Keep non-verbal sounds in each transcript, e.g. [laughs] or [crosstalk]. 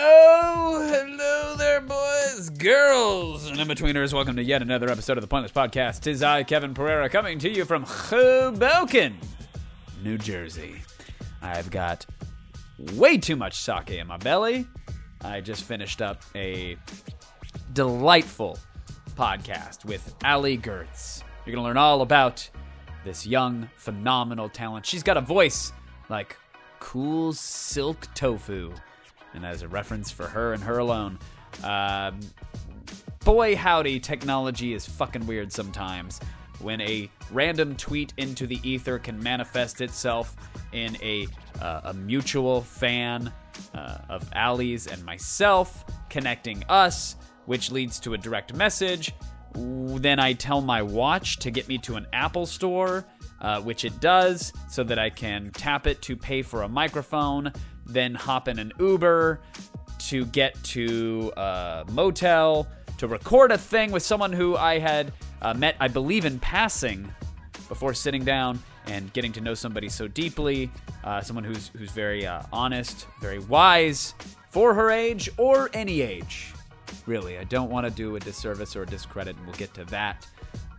Oh, hello there, boys, girls, and in-betweeners. Welcome to yet another episode of the Pointless Podcast. Tis I, Kevin Pereira, coming to you from Hoboken, New Jersey. I've got way too much sake in my belly. I just finished up a delightful podcast with Allie Goertz. You're going to learn all about this young, phenomenal talent. She's got a voice like cool silk tofu, and that is a reference for her and her alone. Um, boy, howdy, technology is fucking weird sometimes. When a random tweet into the ether can manifest itself in a, uh, a mutual fan uh, of Allie's and myself, connecting us, which leads to a direct message. Then I tell my watch to get me to an Apple store, uh, which it does, so that I can tap it to pay for a microphone, then hop in an Uber to get to a motel to record a thing with someone who I had uh, met, I believe, in passing before sitting down and getting to know somebody so deeply. Uh, someone who's who's very uh, honest, very wise for her age or any age. Really, I don't want to do a disservice or a discredit, and we'll get to that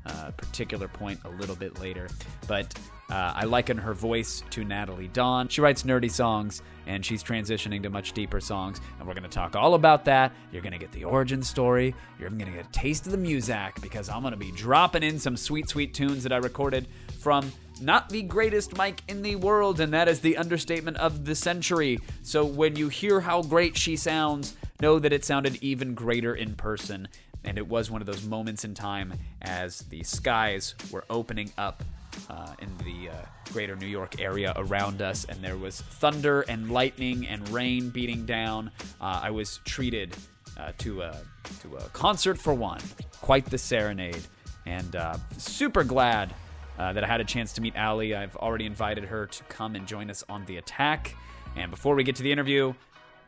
uh, particular point a little bit later. But uh, I liken her voice to Nataly Dawn. She writes nerdy songs, and she's transitioning to much deeper songs, and we're going to talk all about that. You're going to get the origin story. You're going to get a taste of the music because I'm going to be dropping in some sweet, sweet tunes that I recorded from not the greatest mic in the world, and that is the understatement of the century. So when you hear how great she sounds, know that it sounded even greater in person. And it was one of those moments in time as the skies were opening up uh, in the uh, greater New York area around us, and there was thunder and lightning and rain beating down. Uh, I was treated uh, to a to a concert for one, quite the serenade, and uh, super glad uh, that I had a chance to meet Allie. I've already invited her to come and join us on the attack. And before we get to the interview,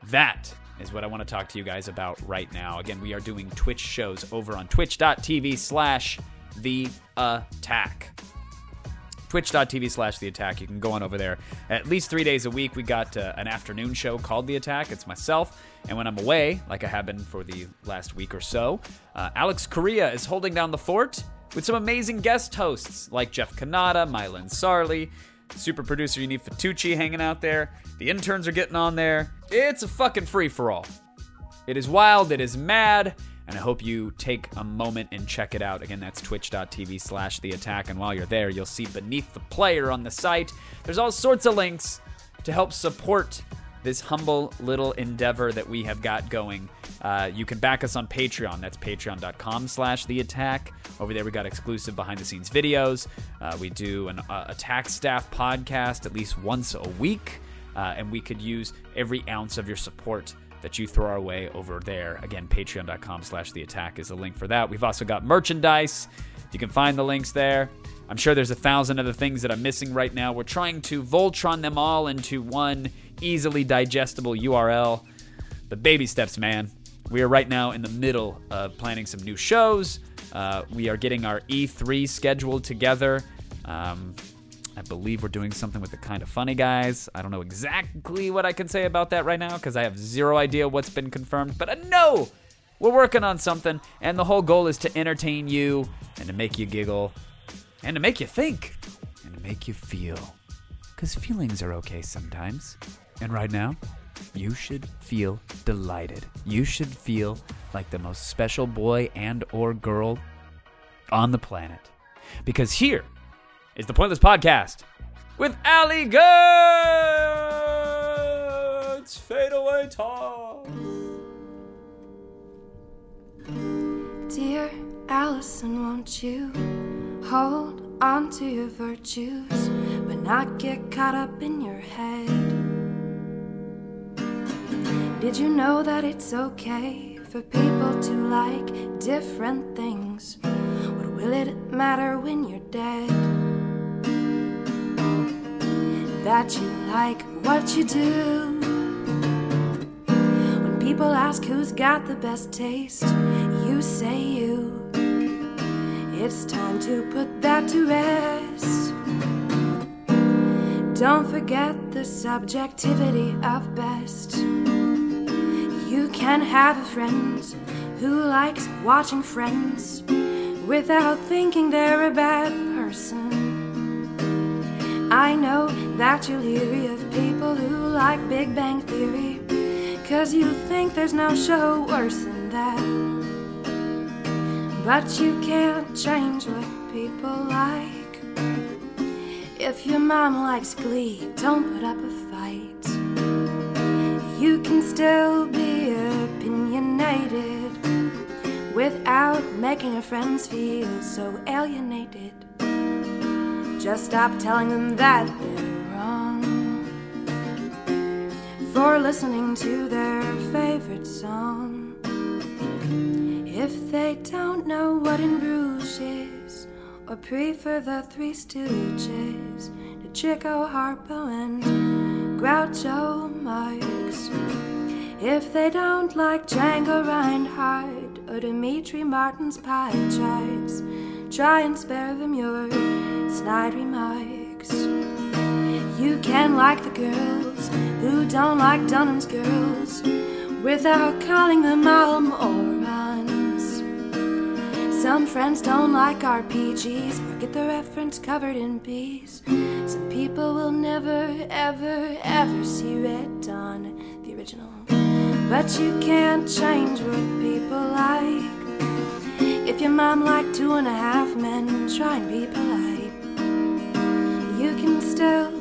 that is what I want to talk to you guys about right now. Again, we are doing Twitch shows over on twitch.tv slash the attack twitch.tv slash the attack. You can go on over there. At least three days a week we got uh, an afternoon show called the attack. It's myself and when i'm away like i have been for the last week or so uh, alex Correa is holding down the fort with some amazing guest hosts like jeff Cannata mylan sarley super producer Unique Fatucci hanging out there. The interns are getting on there. It's a fucking free-for-all it is wild, it is mad, and I hope you take a moment and check it out. Again, that's twitch.tv slash the attack. And while you're there, you'll see beneath the player on the site, there's all sorts of links to help support this humble little endeavor that we have got going. Uh, you can back us on Patreon. That's patreon.com slash the attack. Over there, we got exclusive behind the scenes videos. Uh, we do an uh, attack staff podcast at least once a week. Uh, and we could use every ounce of your support that you throw our way over there. Again, patreon.com slash the attack is the link for that. We've also got merchandise. You can find the links there. I'm sure there's a thousand other things that I'm missing right now. We're trying to Voltron them all into one easily digestible URL. But baby steps, man. We are right now in the middle of planning some new shows. Uh, we are getting our E3 scheduled together. Um, I believe we're doing something with the kind of funny guys. I don't know exactly what I can say about that right now because I have zero idea what's been confirmed, but I know we're working on something, and the whole goal is to entertain you and to make you giggle and to make you think and to make you feel. Because feelings are okay sometimes. And right now, you should feel delighted. You should feel like the most special boy and or girl on the planet. Because here is the Pointless Podcast with Allie Goertz. Fade away talk. Dear Allison, won't you hold on to your virtues, but not get caught up in your head? Did you know that it's okay for people to like different things? What will it matter when you're dead? That you like what you do. When people ask who's got the best taste, you say you. It's time to put that to rest. Don't forget the subjectivity of best. You can have a friend who likes watching friends without thinking they're a bad person. I know that you're leery of people who like Big Bang Theory, cause you think there's no show worse than that. But you can't change what people like. If your mom likes Glee, don't put up a fight. You can still be opinionated without making your friends feel so alienated. Just stop telling them that for listening to their favorite song. If they don't know what in Bruges is, or prefer the Three Stooges to Chico Harpo and Groucho Marx. If they don't like Django Reinhardt or Demetri Martin's pie charts, try and spare them your snide remarks. You can like the girls who don't like Dunham's girls without calling them all morons. Some friends don't like RPGs or get the reference covered in bees. Some people will never, ever, ever see Red Dawn, the original. But you can't change what people like. If your mom liked two and a half men, try and be polite. You can still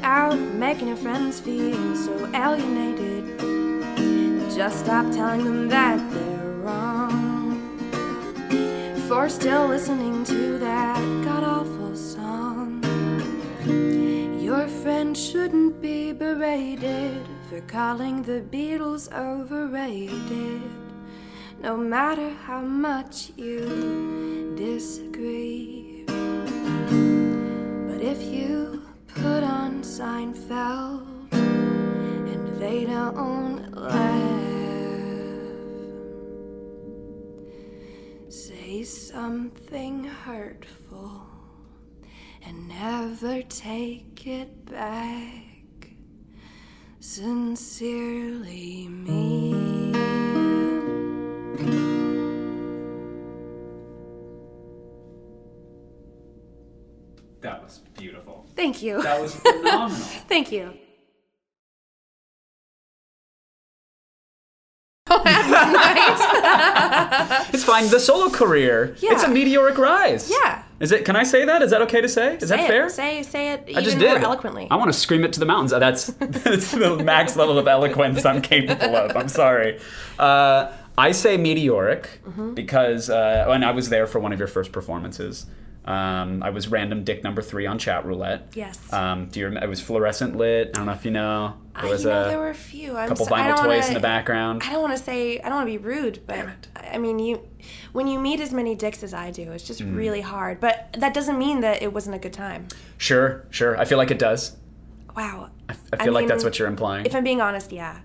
without making your friends feel so alienated. Just stop telling them that they're wrong for still listening to that god awful song. Your friend shouldn't be berated for calling the Beatles overrated, no matter how much you disagree. But if you put on Seinfeld and they don't laugh, say something hurtful and never take it back. Sincerely, me. That was beautiful. Thank you. That was [laughs] phenomenal. Thank you. [laughs] it's fine. The solo career. Yeah. It's a meteoric rise. Yeah. Is it? Can I say that? Is that okay to say? Is that Say it. fair? Say say it I just more did. eloquently. I want to scream it to the mountains. Uh, That's, [laughs] that's the max level of eloquence I'm capable of. I'm sorry. Uh, I say meteoric Mm-hmm. because uh, when I was there for one of your first performances, um, I was random dick number three on chat roulette. Yes. Um, do you? remember? it was fluorescent lit. I don't know if you know. There I, was you know, a there were a few. I'm couple so- vinyl toys wanna- in the background. I don't want to say. I don't want to be rude, but I mean, you when you meet as many dicks as I do, it's just Mm. really hard. But that doesn't mean that it wasn't a good time. Sure, sure. I feel like it does. Wow. I, I feel like that's what you're implying. If I'm being honest, yeah.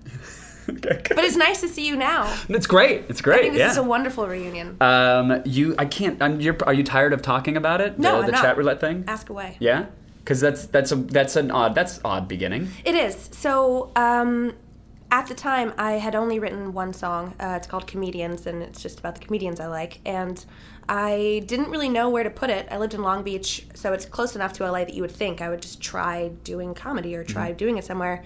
Okay. [laughs] But it's nice to see you now. it's great. It's great. I think this yeah. is a wonderful reunion. Um, you, I can't. I'm, you're, are you tired of talking about it? No, the, the chat roulette thing. Ask away. Yeah, because that's that's a that's an odd that's odd beginning. It is. So, um, at the time, I had only written one song. Uh, it's called Comedians, and it's just about the comedians I like. And I didn't really know where to put it. I lived in Long Beach, so it's close enough to LA that you would think I would just try doing comedy or try doing it somewhere.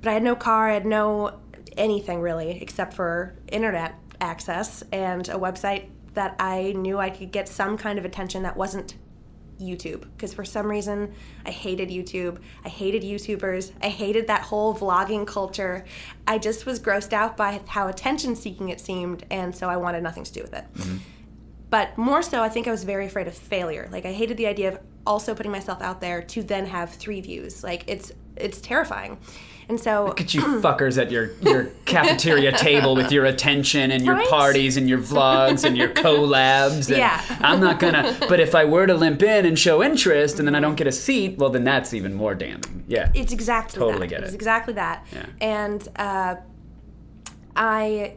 But I had no car, I had no anything really, except for internet access and a website that I knew I could get some kind of attention that wasn't YouTube because for some reason I hated YouTube. I hated YouTubers. I hated that whole vlogging culture. I just was grossed out by how attention seeking it seemed, and so I wanted nothing to do with it. Mm-hmm. But more so, I think I was very afraid of failure. Like I hated the idea of also putting myself out there to then have three views. Like it's it's terrifying. And so Look at you fuckers at your your [laughs] cafeteria table with your attention and your Right? parties and your vlogs and your [laughs] collabs. And Yeah. I'm not gonna. But if I were to limp in and show interest and then I don't get a seat, well, then that's even more damning. Yeah. it's exactly Totally that. get It's it. exactly that. Yeah. And uh, I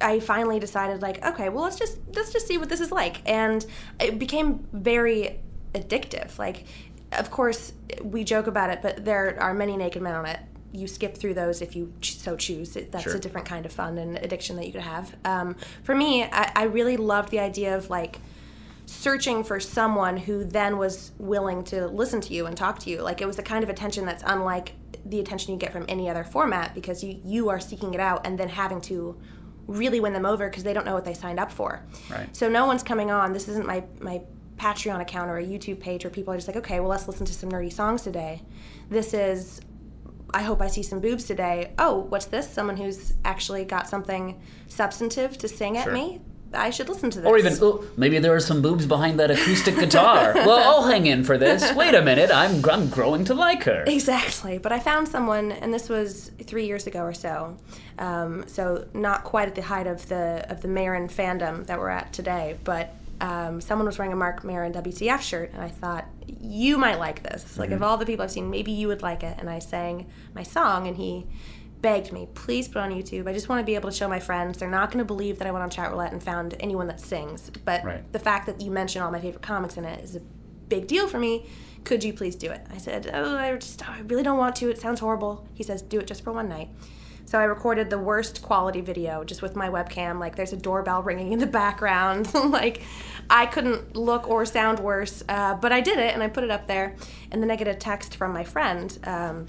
I finally decided like, okay, well let's just let's just see what this is like. And it became very addictive. Like of course we joke about it, but there are many naked men on it you skip through those if you so choose. That's Sure. a different kind of fun and addiction that you could have. Um, for me, I, I really loved the idea of like searching for someone who then was willing to listen to you and talk to you. Like it was the kind of attention that's unlike the attention you get from any other format because you you are seeking it out and then having to really win them over because they don't know what they signed up for. Right. So no one's coming on. This isn't my my Patreon account or a YouTube page where people are just like, okay, well let's listen to some nerdy songs today. This is I hope I see some boobs today. Oh, what's this? Someone who's actually got something substantive to sing at Sure. me. I should listen to this. Or even, oh, maybe there are some boobs behind that acoustic guitar. [laughs] well, I'll hang in for this. Wait a minute, I'm, I'm growing to like her. Exactly, but I found someone, and this was three years ago or so. Um, so not quite at the height of the of the Maron fandom that we're at today, but um, someone was wearing a Marc Maron WTF shirt, and I thought you might like this. Like of all the people I've seen, maybe you would like it. And I sang my song, and he begged me, please put it on YouTube. I just want to be able to show my friends. They're not going to believe that I went on chat roulette and found anyone that sings. But Right. the fact that you mention all my favorite comics in it is a big deal for me. Could you please do it? I said, Oh, I just, I really don't want to. It sounds horrible. He says, Do it just for one night. So I recorded the worst quality video just with my webcam. Like there's a doorbell ringing in the background. [laughs] like I couldn't look or sound worse, uh, but I did it and I put it up there. And then I get a text from my friend. Um,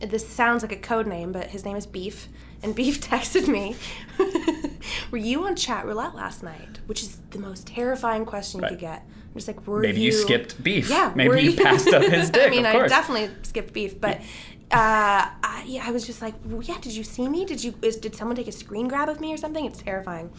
this sounds like a code name, but his name is Beef. And [laughs] Beef texted me, [laughs] Were you on chat roulette last night? Which is the most terrifying question you could get. I'm just like, were Maybe you skipped beef. Yeah, Maybe were you passed up his dick, I mean, I definitely skipped beef, but uh, I, yeah, I was just like, well, yeah, did you see me? Did you? Is, did someone take a screen grab of me or something? It's terrifying.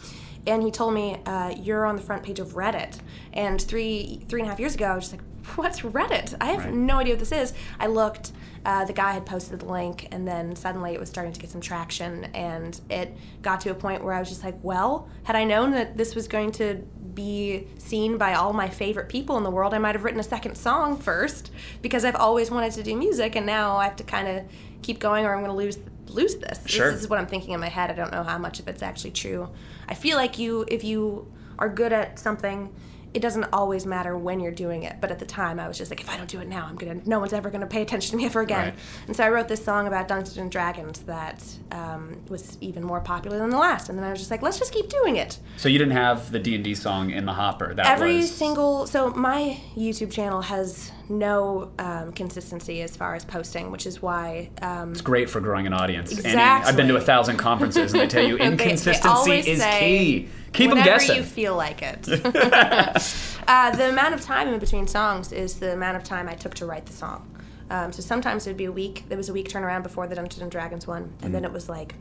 And he told me, uh, you're on the front page of Reddit. And three three and a half years ago, I was just like, [laughs] what's Reddit? I have Right. no idea what this is. I looked. Uh, the guy had posted the link, and then suddenly it was starting to get some traction, and it got to a point where I was just like, well, had I known that this was going to be seen by all my favorite people in the world, I might have written a second song first because I've always wanted to do music, and now I have to kind of keep going, or I'm going to lose lose this. Sure. This is what I'm thinking in my head. I don't know how much of it's actually true. I feel like you, if you are good at something. It doesn't always matter when you're doing it, but at the time I was just like, if I don't do it now, I'm gonna. No one's ever gonna pay attention to me ever again. Right. And so I wrote this song about Dungeons and Dragons that um, was even more popular than the last. And then I was just like, let's just keep doing it. So you didn't have the D&D song in the hopper. That Every was... single so my YouTube channel has no um, consistency as far as posting, which is why um, It's great for growing an audience. Exactly. I've been to a thousand conferences, and they tell you [laughs] They- they inconsistency is key. Keep them whenever guessing. you feel like it. [laughs] [laughs] uh, the amount of time in between songs is the amount of time I took to write the song. Um, so sometimes it would be a week. There was a week turnaround before the Dungeons and Dragons one, and Mm-hmm. then it was like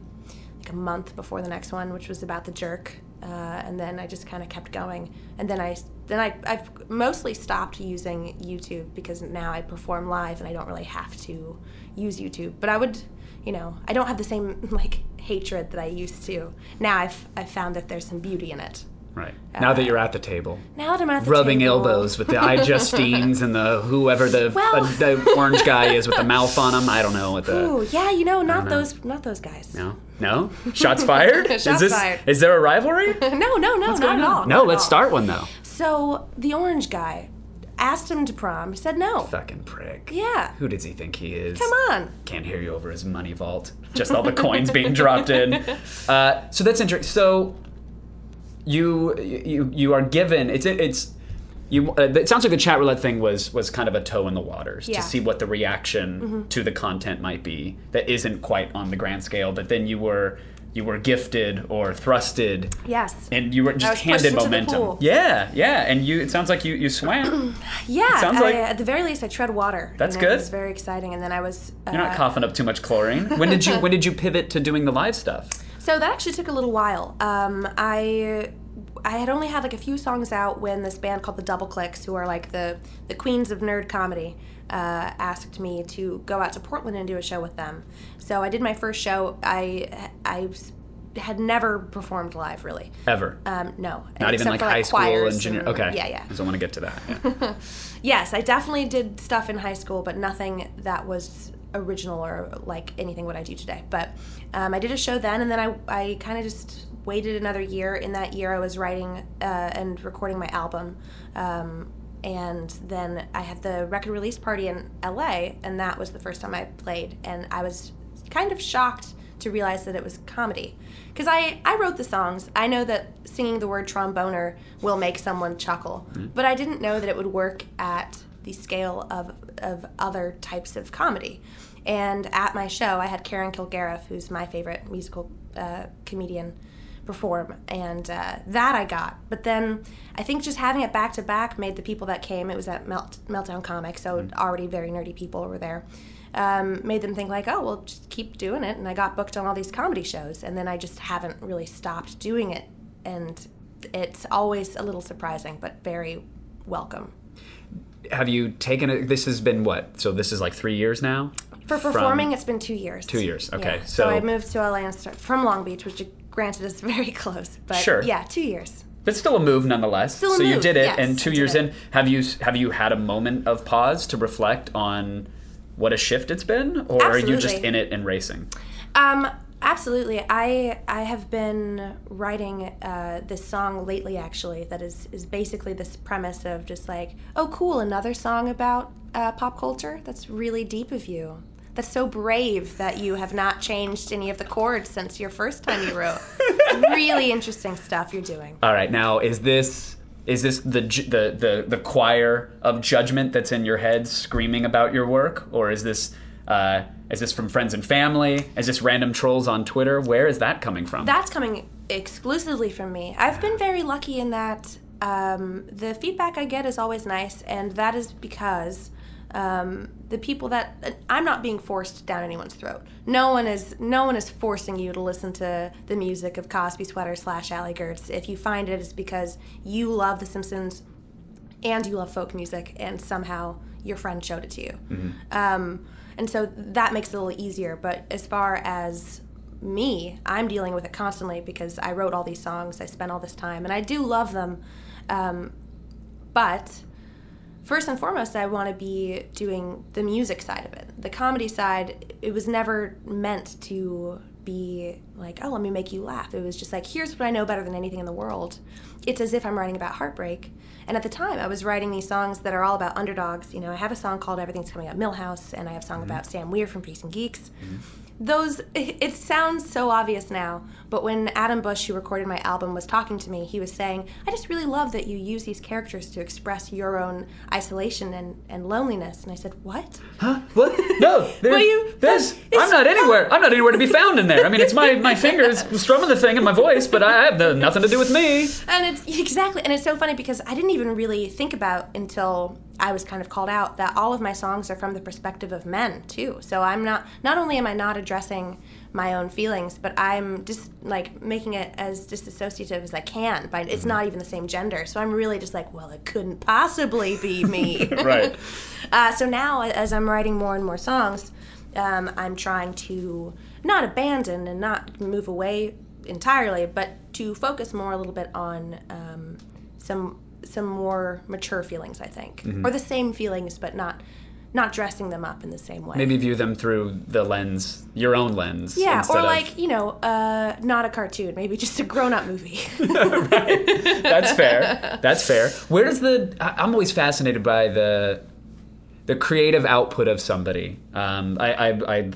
like a month before the next one, which was about the jerk. Uh, and then I just kind of kept going. And then I then I I've mostly stopped using YouTube because now I perform live and I don't really have to use YouTube. But I would, you know, I don't have the same [laughs] like hatred that I used to. Now I've I've found that there's some beauty in it. Right. Now that you're at the table. Now that I'm at the rubbing table- elbows with the I Justines [laughs] and the whoever the, Well- uh, the orange guy is with the mouth on him. I don't know what the. Ooh, yeah, you know, not know. those, not those guys. No, no. Shots fired. [laughs] is this? fired. Is there a rivalry? [laughs] no, no, no, not going at all. No, not let's all. start one though. So the orange guy asked him to prom. He said no. Fucking prick. Yeah. Who does he think he is? Come on. Can't hear you over his money vault. Just all the coins being dropped in. Uh, so that's interesting. So you you you are given it's it's you. Uh, it sounds like the chat roulette thing was was kind of a toe in the waters Yeah. to see what the reaction to the content might be that isn't quite on the grand scale. But then you were you were gifted or thrusted. Yes. And you were just handed momentum. Yeah, yeah, and you. It sounds like you you swam. [clears throat] Yeah. sounds I- like- at the very least, I tread water. That's good. it's very exciting. And then I was. Uh, You're not coughing up too much chlorine. [laughs] When did you when did you pivot to doing the live stuff? So that actually took a little while. Um, I I had only had like a few songs out when this band called the Double Clicks, who are like the the queens of nerd comedy, uh, asked me to go out to Portland and do a show with them. So I did my first show. I I had never performed live really. Ever? Um, no, Not even like for, high school and junior. Okay. Yeah, yeah. I don't want to get to that. Yeah. [laughs] Yes, I definitely did stuff in high school, but nothing that was original or like anything what I do today. But um, I did a show then, and then I, I kind of just waited another year. In that year, I was writing uh, and recording my album. Um, and then I had the record release party in LA, and that was the first time I played, and I was kind of shocked to realize that it was comedy. Because I, I wrote the songs. I know that singing the word tromboner will make someone chuckle, but I didn't know that it would work at the scale of, of other types of comedy. And at my show, I had Karen Kilgariff, who's my favorite musical uh, comedian, perform, and uh, that I got. But then I think just having it back to back made the people that came. It was at Melt, Meltdown Comics, so already very nerdy people were there. Um, made them think like, oh, well, just keep doing it. And I got booked on all these comedy shows, and then I just haven't really stopped doing it. And it's always a little surprising, but very welcome. Have you taken it? This has been what? So this is like three years now. For From- performing, it's been two years. Two years, okay. Yeah. So- So, I moved to LA and start, from Long Beach, which granted is [laughs] very close, but Sure. yeah, two years. But still a move nonetheless. Still a so you move, did it, yes, and I two did years it. in, have you have you had a moment of pause to reflect on what a shift it's been, or are you just Absolutely. in it and racing? Um, absolutely. I I have been writing uh, this song lately, actually. That is is basically this premise of just like, oh, cool, another song about uh, pop culture. That's really deep of you. That's so brave that you have not changed any of the chords since your first time you wrote. [laughs] really interesting stuff you're doing. All right, now is this is this the the the the choir of judgment that's in your head screaming about your work, or is this uh, is this from friends and family? Is this random trolls on Twitter? Where is that coming from? That's coming exclusively from me. I've been very lucky in that um, the feedback I get is always nice, and that is because um, the people that I'm not being forced down anyone's throat. No one is no one is forcing you to listen to the music of Cosby Sweater slash Allie Goertz. If you find it, it's because you love The Simpsons and you love folk music, and somehow your friend showed it to you. Um, and so that makes it a little easier. But as far as me, I'm dealing with it constantly because I wrote all these songs, I spent all this time, and I do love them. Um, but first and foremost, I want to be doing the music side of it. The comedy side, it was never meant to be like, oh, let me make you laugh. It was just like, here's what I know better than anything in the world. It's as if I'm writing about heartbreak. And at the time, I was writing these songs that are all about underdogs. You know, I have a song called Everything's Coming Up Milhouse, and I have a song mm-hmm. about Sam Weir from Freaks and Geeks. Mm-hmm. Those, it sounds so obvious now, but when Adam Bush, who recorded my album, was talking to me, he was saying, I just really love that you use these characters to express your own isolation and, and loneliness. And I said, What? Huh? What? No, [laughs] there, you- there's. I'm not anywhere. I'm not anywhere to be found in there. I mean, it's my my [laughs] fingers strumming the thing in my voice, but I have no, nothing to do with me. And it's exactly, and it's so funny because I didn't even really think about until I was kind of called out that all of my songs are from the perspective of men too. So I'm not, not only am I not addressing my own feelings, but I'm just like making it as disassociative as I can. But it's not even the same gender. So I'm really just like, well, it couldn't possibly be me. [laughs] [laughs] Right. Uh, so now, as I'm writing more and more songs, um, I'm trying to not abandon and not move away entirely, but to focus more a little bit on um, some some more mature feelings. I think, or the same feelings, but not not dressing them up in the same way. Maybe view them through the lens, your own lens. Yeah, or of- like you know, uh, not a cartoon, maybe just a grown-up movie. [laughs] right, That's fair. That's fair. Where does the? I'm always fascinated by the the creative output of somebody. Um, I, I, I,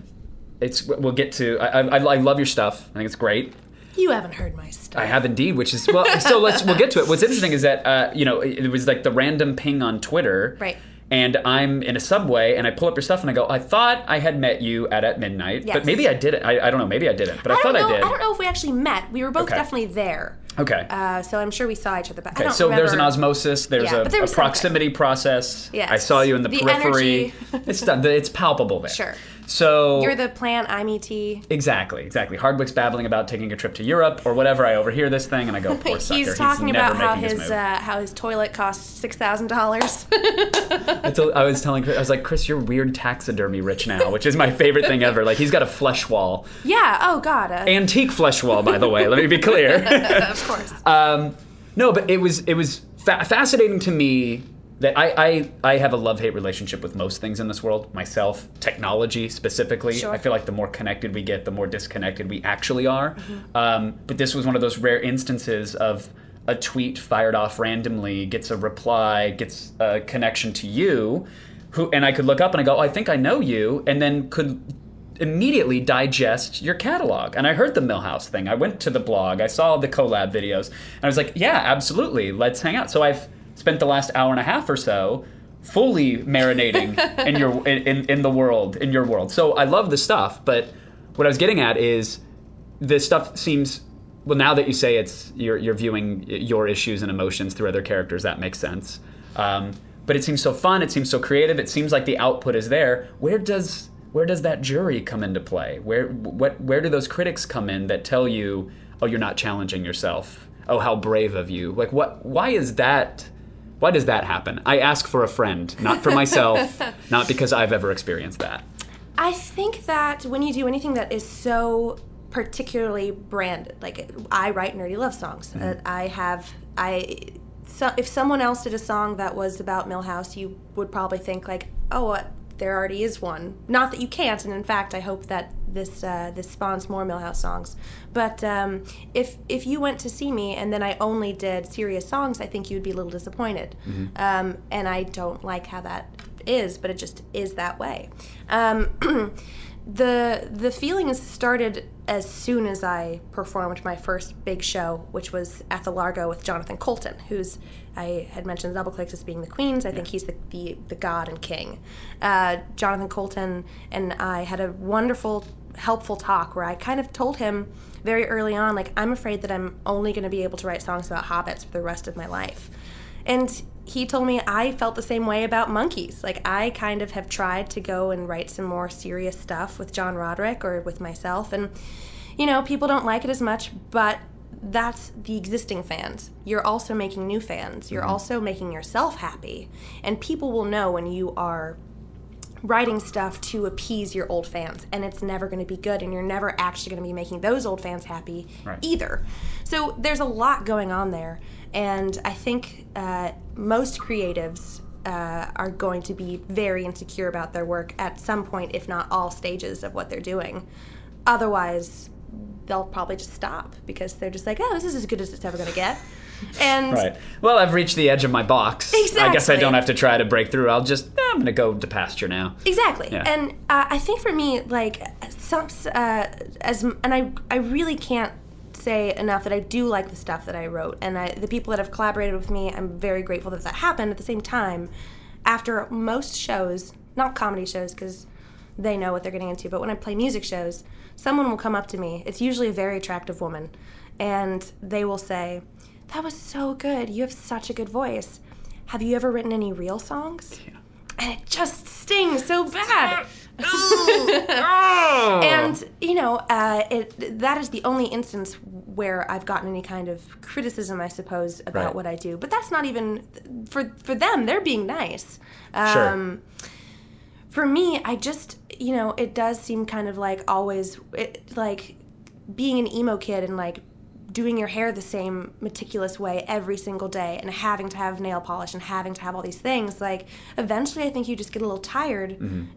it's. We'll get to. I, I, I love your stuff. I think it's great. You haven't heard my stuff. I have indeed, which is well. So let's we'll get to it. What's interesting is that uh, you know it, it was like the random ping on Twitter, Right. And I'm in a subway and I pull up your stuff and I go, I thought I had met you at at midnight, but maybe I didn't. I, I don't know. Maybe I didn't, but I, I thought know. I did. I don't know if we actually met. We were both Okay. definitely there. Okay. Uh, so I'm sure we saw each other, but I Okay, don't so there's an osmosis. There's Yeah, a, there a was something. proximity process. Yes. I saw you in the, The periphery. it's done- it's palpable there. Sure. So You're the plant. I'm ET. exactly, exactly. Hardwick's babbling about taking a trip to Europe or whatever. I overhear this thing and I go, poor [laughs] sucker. He's talking never about how his move. uh, how his toilet costs six thousand dollars. [laughs] I, I was telling Chris, I was like, Chris, you're weird taxidermy rich now, which is my favorite thing ever. Like he's got a flesh wall, yeah. Oh God. Uh, antique flesh wall, by the way. Let me be clear. [laughs] of course. Um, no, but it was it was fa- fascinating to me that I, I I have a love hate relationship with most things in this world. Myself, technology specifically. Sure. I feel like the more connected we get, the more disconnected we actually are. Mm-hmm. Um, but this was one of those rare instances of a tweet fired off randomly gets a reply, gets a connection to you, who and I could look up and I go, oh, I think I know you, and then could immediately digest your catalog. And I heard the Milhouse thing. I went to the blog, I saw the collab videos, and I was like, yeah, absolutely, let's hang out. So I've spent the last hour and a half or so fully marinating in your [laughs] in, in the world in your world. So I love the stuff, but what I was getting at is this stuff seems well now that you say it's you're you're viewing your issues and emotions through other characters that makes sense. Um, but it seems so fun. It seems so creative. It seems like the output is there. Where does where does that jury come into play? Where what where do those critics come in that tell you, oh, you're not challenging yourself? Oh, how brave of you! Like what? Why is that? Why does that happen? I ask for a friend, not for myself, [laughs] not because I've ever experienced that. I think that when you do anything that is so particularly branded, like I write nerdy love songs. Uh, I have I. So if someone else did a song that was about Milhouse, you would probably think like, oh, uh, there already is one. Not that you can't, and in fact, I hope that this uh, this spawns more Milhouse songs. But um, if if you went to see me and then I only did serious songs, I think you'd be a little disappointed. Um, and I don't like how that is, but it just is that way. Um, [clears throat] the the feelings started as soon as I performed my first big show, which was at the Largo with Jonathan Coulton, who's I had mentioned Double Clicks as being the Queens. I think he's the, the, the god and king. Uh, Jonathan Coulton and I had a wonderful, helpful talk where I kind of told him very early on, like, I'm afraid that I'm only going to be able to write songs about hobbits for the rest of my life. And he told me I felt the same way about monkeys. Like I kind of have tried to go and write some more serious stuff with John Roderick or with myself and you know, people don't like it as much, but that's the existing fans. You're also making new fans. You're mm-hmm. also making yourself happy. And people will know when you are writing stuff to appease your old fans and it's never going to be good and you're never actually going to be making those old fans happy Right. either so there's a lot going on there and i think uh, most creatives uh, are going to be very insecure about their work at some point if not all stages of what they're doing otherwise they'll probably just stop because they're just like oh this is as good as it's ever going to get and Right. Well, I've reached the edge of my box. Exactly. I guess I don't have to try to break through. I'll just, eh, I'm going to go to pasture now. Exactly, Yeah. and uh, I think for me, like some, uh, as and I, I really can't say enough that I do like the stuff that I wrote, and I, the people that have collaborated with me, I'm very grateful that that happened. At the same time, after most shows, not comedy shows, because they know what they're getting into, but when I play music shows, someone will come up to me. It's usually a very attractive woman, and they will say, "That was so good. You have such a good voice. Have you ever written any real songs?" and it just stings so bad. [laughs] and you know, uh, it that is the only instance where I've gotten any kind of criticism, I suppose, about Right. what I do. But that's not even for for them. They're being nice. Sure. Um, for me, I just you know, it does seem kind of like always it, like being an emo kid and like doing your hair the same meticulous way every single day and having to have nail polish and having to have all these things like eventually i think you just get a little tired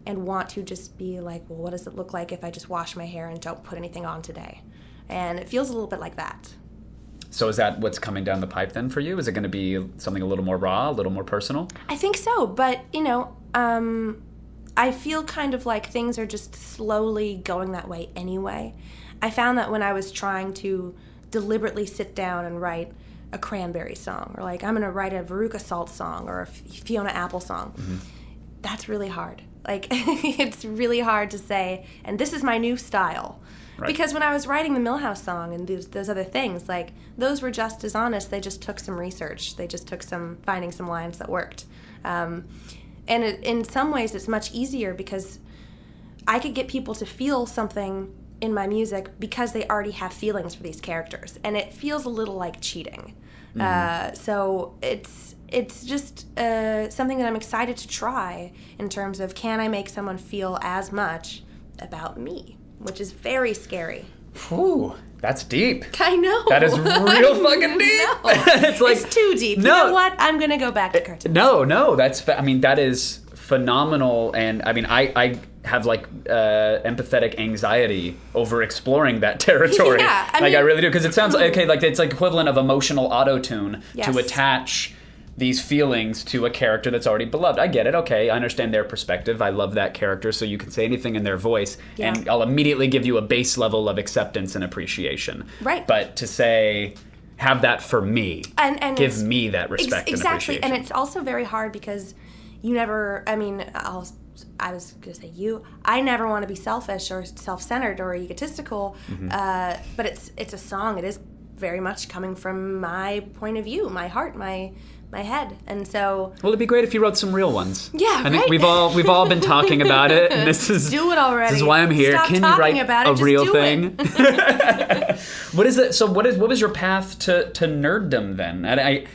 and want to just be like well what does it look like if i just wash my hair and don't put anything on today and it feels a little bit like that So is that what's coming down the pipe then for you? Is it going to be something a little more raw, a little more personal? I think so, but you know, um, I feel kind of like things are just slowly going that way anyway. I found that when I was trying to deliberately sit down and write a cranberry song, or like I'm gonna write a Veruca Salt song or a Fiona Apple song, that's really hard. Like [laughs] it's really hard to say, and this is my new style. Right. Because when I was writing the Milhouse song and those, those other things, like those were just as honest. They just took some research. They just took some finding some lines that worked. Um, and it, in some ways, it's much easier because I could get people to feel something in my music because they already have feelings for these characters, and it feels a little like cheating. Uh, so it's it's just uh, something that I'm excited to try in terms of can I make someone feel as much about me, which is very scary. Whew, that's deep. [laughs] I know That is [laughs] real fucking deep. [laughs] It's like it's too deep. No. You know what? I'm gonna go back to cartoon. No, no, that's I mean that is phenomenal and I mean I I have like uh, empathetic anxiety over exploring that [laughs] territory. Yeah, I like I really do because it sounds like okay, like it's like equivalent of emotional auto tune Yes. to attach these feelings to a character that's already beloved. I get it. Okay, I understand their perspective. I love that character, so you can say anything in their voice, Yeah. and I'll immediately give you a base level of acceptance and appreciation. Right. But to say, have that for me, And- and give me that Ex- respect and exactly appreciation. and it's also very hard because you never i mean I'll, i was going to say you i never want to be selfish or self-centered or egotistical Mm-hmm. uh, but it's it's a song it is very much coming from my point of view my heart my my head and so Well, it'd be great if you wrote some real ones. Yeah, I think right? we've all we've all been talking about it, and [laughs] this is Do it already. This is why I'm here. Stop Can you write about it, a real thing? [laughs] [laughs] what is it? So what is what was your path to to nerddom then? And I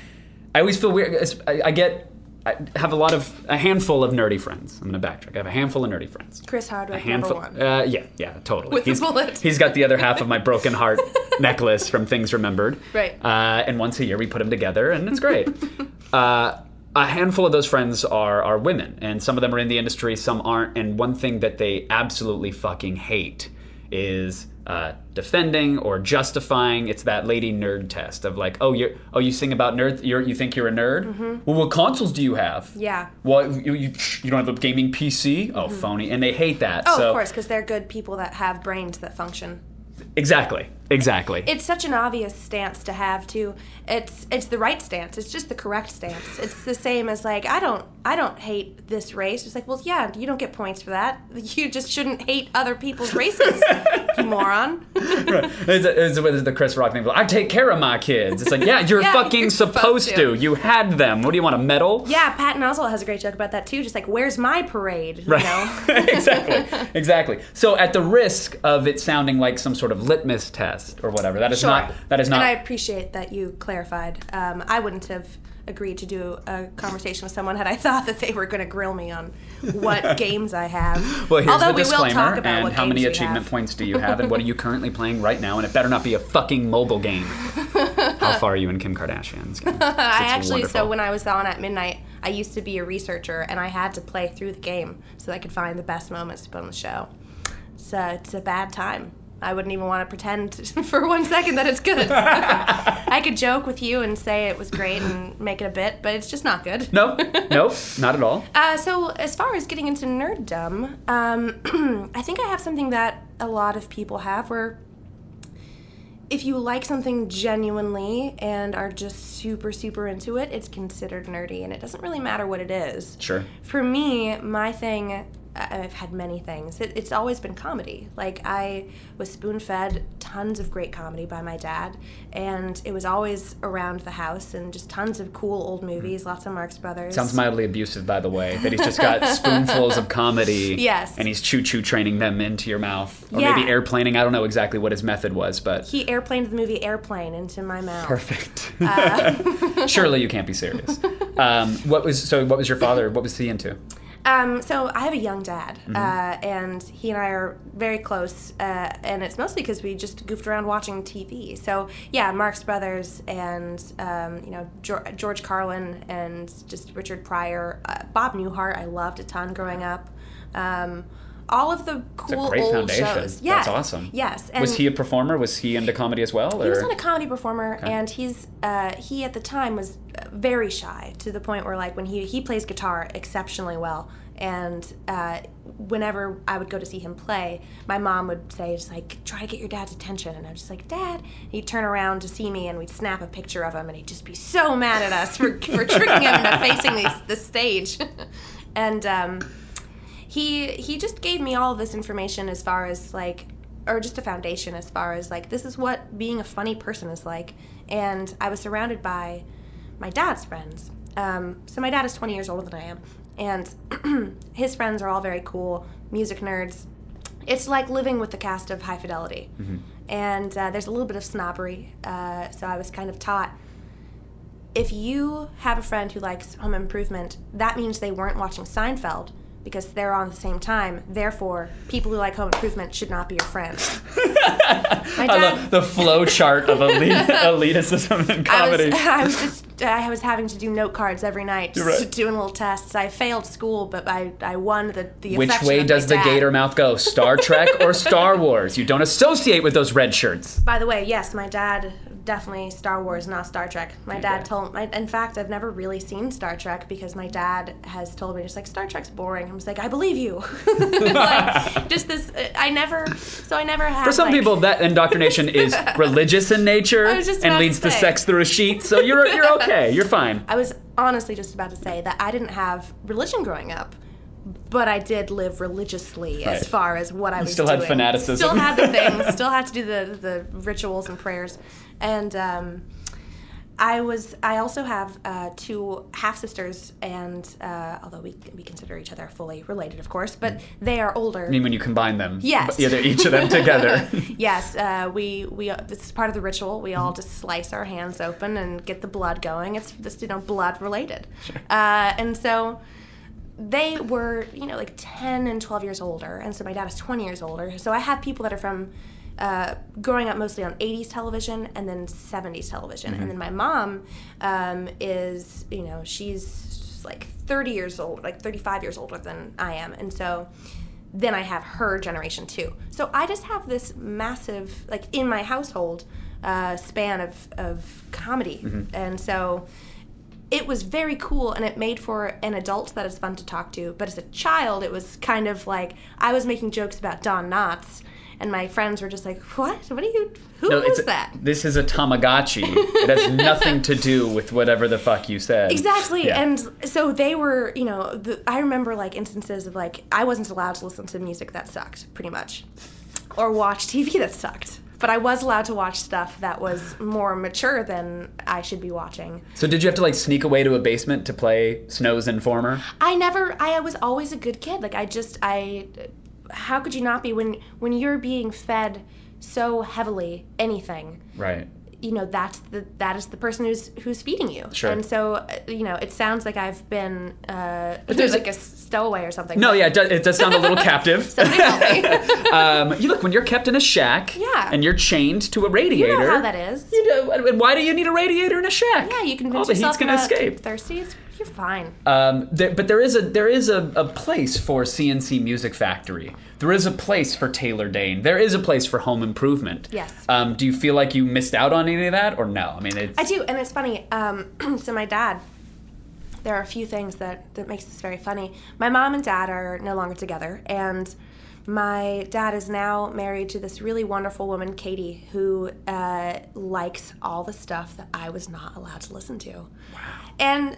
I always feel weird. I, I get. I have a lot of a handful of nerdy friends. I'm going to backtrack. I have a handful of nerdy friends. chris A hardwick handful. number one Uh, yeah, yeah, totally. With the he's, bullet. he's got the other half of my [laughs] broken heart necklace from Things Remembered. Right. Uh, and once a year we put them together, and it's great. [laughs] uh, a handful of those friends are are women, and some of them are in the industry, some aren't. And one thing that they absolutely fucking hate is uh, defending or justifying. It's that lady nerd test of like, oh, you oh you sing about nerd, you're, you think you're a nerd. Well, what consoles do you have? Mm-hmm. Yeah. Well, you, you, you don't have a gaming PC? Oh, phony. And they hate that. oh so, of course because they're good people that have brains that function Exactly. Exactly. it's such an obvious stance to have too it's it's the right stance it's just the correct stance it's the same as like i don't i don't hate this race it's like well yeah you don't get points for that [laughs] you just shouldn't hate other people's races you [laughs] moron it's, it's, it's the Chris Rock thing. I take care of my kids. It's like, yeah, you're [laughs] Yeah, fucking you're supposed, supposed to. to. You had them. What do you want, a medal? yeah patton oswalt has a great joke about that too just like where's my parade you know exactly. Exactly. So, at the risk of it sounding like some sort of litmus test or whatever, that is Sure. not. That is not. and i appreciate that you clarified um, i wouldn't have agreed to do a conversation with someone had i thought that they were going to grill me on what [laughs] games i have well, here's although the we will disclaimer. talk about and how many achievement points do you have, and what are you [laughs] currently playing right now? And it better not be a fucking mobile game. how far are you in Kim Kardashian's game? [laughs] I actually, so when I was on at midnight, I used to be a researcher and I had to play through the game so that I could find the best moments to put on the show. So it's a bad time. I wouldn't even want to pretend [laughs] for one second that it's good. [laughs] I could joke with you and say it was great and make it a bit, but it's just not good. Nope. [laughs] Nope. Not at all. Uh, so as far as getting into nerddom, um, [clears throat] I think I have something that a lot of people have where if you like something genuinely and are just super super into it, it's considered nerdy, and it doesn't really matter what it is. Sure. For me, my thing. I've had many things. It, it's always been comedy. Like I was spoon fed tons of great comedy by my dad, and it was always around the house and just tons of cool old movies. Lots of Marx Brothers. Sounds mildly abusive, by the way, that he's just got [laughs] spoonfuls of comedy. Yes. And he's choo choo training them into your mouth. Or Yeah. maybe airplaning. I don't know exactly what his method was, but. He airplaned the movie Airplane into my mouth. Perfect. [laughs] Uh. [laughs] Surely you can't be serious. Um, what was so? What was your father? What was he into? Um, so I have a young dad, Mm-hmm. uh, and he and I are very close, uh, and it's mostly because we just goofed around watching TV. So yeah, Marx Brothers and um, you know George, George Carlin and just Richard Pryor, uh, Bob Newhart. I loved a ton growing up. Um, all of the It's cool a great old foundation. shows. Yeah, That's awesome. Yes, and was he a performer? Was he into comedy as well? He was not a comedy performer, and he's uh, he at the time was very shy to the point where like when he he plays guitar exceptionally well, and uh, whenever I would go to see him play, my mom would say just like try to get your dad's attention, and I'm just like Dad. He'd turn around to see me, and we'd snap a picture of him, and he'd just be so mad at us for for tricking him into facing the the stage, [laughs] and. Um, he he just gave me all of this information as far as like or just a foundation as far as like this is what being a funny person is like. And i was surrounded by my dad's friends. Um, so my dad is 20 years older than i am. And [clears throat] his friends are all very cool music nerds. It's like living with the cast of high fidelity. And uh, there's a little bit of snobbery uh, so i was kind of taught if you have a friend who likes home improvement that means they weren't watching seinfeld because they're on the same time. Therefore, people who like home improvement should not be your friends. [laughs] I love the flow chart of elite, [laughs] elitism in I was, comedy. [laughs] I was just I was having to do note cards every night, just Right. doing little tests. I failed school, but I, I won the the Which way does the dad. gator mouth go? Star Trek or Star Wars? You don't associate with those red shirts. By the way, yes, my dad definitely Star Wars, not Star Trek. My dad told my in fact I've never really seen Star Trek because my dad has told me just like Star Trek's boring. I was like, I believe you. [laughs] like, just this uh, I never so I never had For some like- people, that indoctrination is [laughs] religious in nature just and about to leads to sex through a sheet. So you're you're okay. You're fine. [laughs] I was honestly just about to say that I didn't have religion growing up, but I did live religiously Right. as far as what I was still had fanaticism. Still had the things. still had to do the the rituals and prayers, and um, I was. I also have uh, two half sisters, and uh, although we we consider each other fully related, of course, but they are older. I mean, when you combine them, Yes. either each of them together. [laughs] yes, uh, we we this is part of the ritual. We all just slice our hands open and get the blood going. It's just you know blood related, uh, and so they were you know like ten and twelve years older, and so my dad is twenty years older. So I have people that are from uh, growing up mostly on 80s television and then 70s television, and then my mom um, is you know she's like 30 years old, like 35 years older than I am, and so then I have her generation too. So I just have this massive, like in my household, uh, span of, of comedy. And so it was very cool and it made for an adult that is fun to talk to. But as a child, it was kind of like I was making jokes about Don Knotts. And my friends were just like, "What? What are you? Who No, was that?" This is a Tamagotchi. it has [laughs] nothing to do with whatever the fuck you said. Exactly. Yeah. And so they were, you know, the, I remember like instances of like I wasn't allowed to listen to music that sucked, pretty much, or watch [laughs] TV that sucked. But I was allowed to watch stuff that was more mature than I should be watching. So did you have to like sneak away to a basement to play Snow's Informer? I never I was always a good kid. Like I just I how could you not be when when you're being fed so heavily anything? Right. you know that's the that is the person who's who's feeding you Sure. and so uh, you know it sounds like i've been uh there's like a- stowaway or something No, yeah, it does, it does sound a little captive. [laughs] somebody help me [laughs] um, you look when you're kept in a shack, Yeah. and you're chained to a radiator. you know how that is You know, and why do you need a radiator in a shack? yeah you can All the heat's gonna escape. thirsty you're fine Um, there, but there is a there is a, a place for CNC Music Factory. There is a place for Taylor Dayne. There is a place for Home Improvement. Yes. Um, do you feel like you missed out on any of that, or no? I mean, it's, i do and it's funny um [clears throat] so my dad there are a few things that that makes this very funny my mom and dad are no longer together and my dad is now married to this really wonderful woman katie who uh, likes all the stuff that i was not allowed to listen to wow and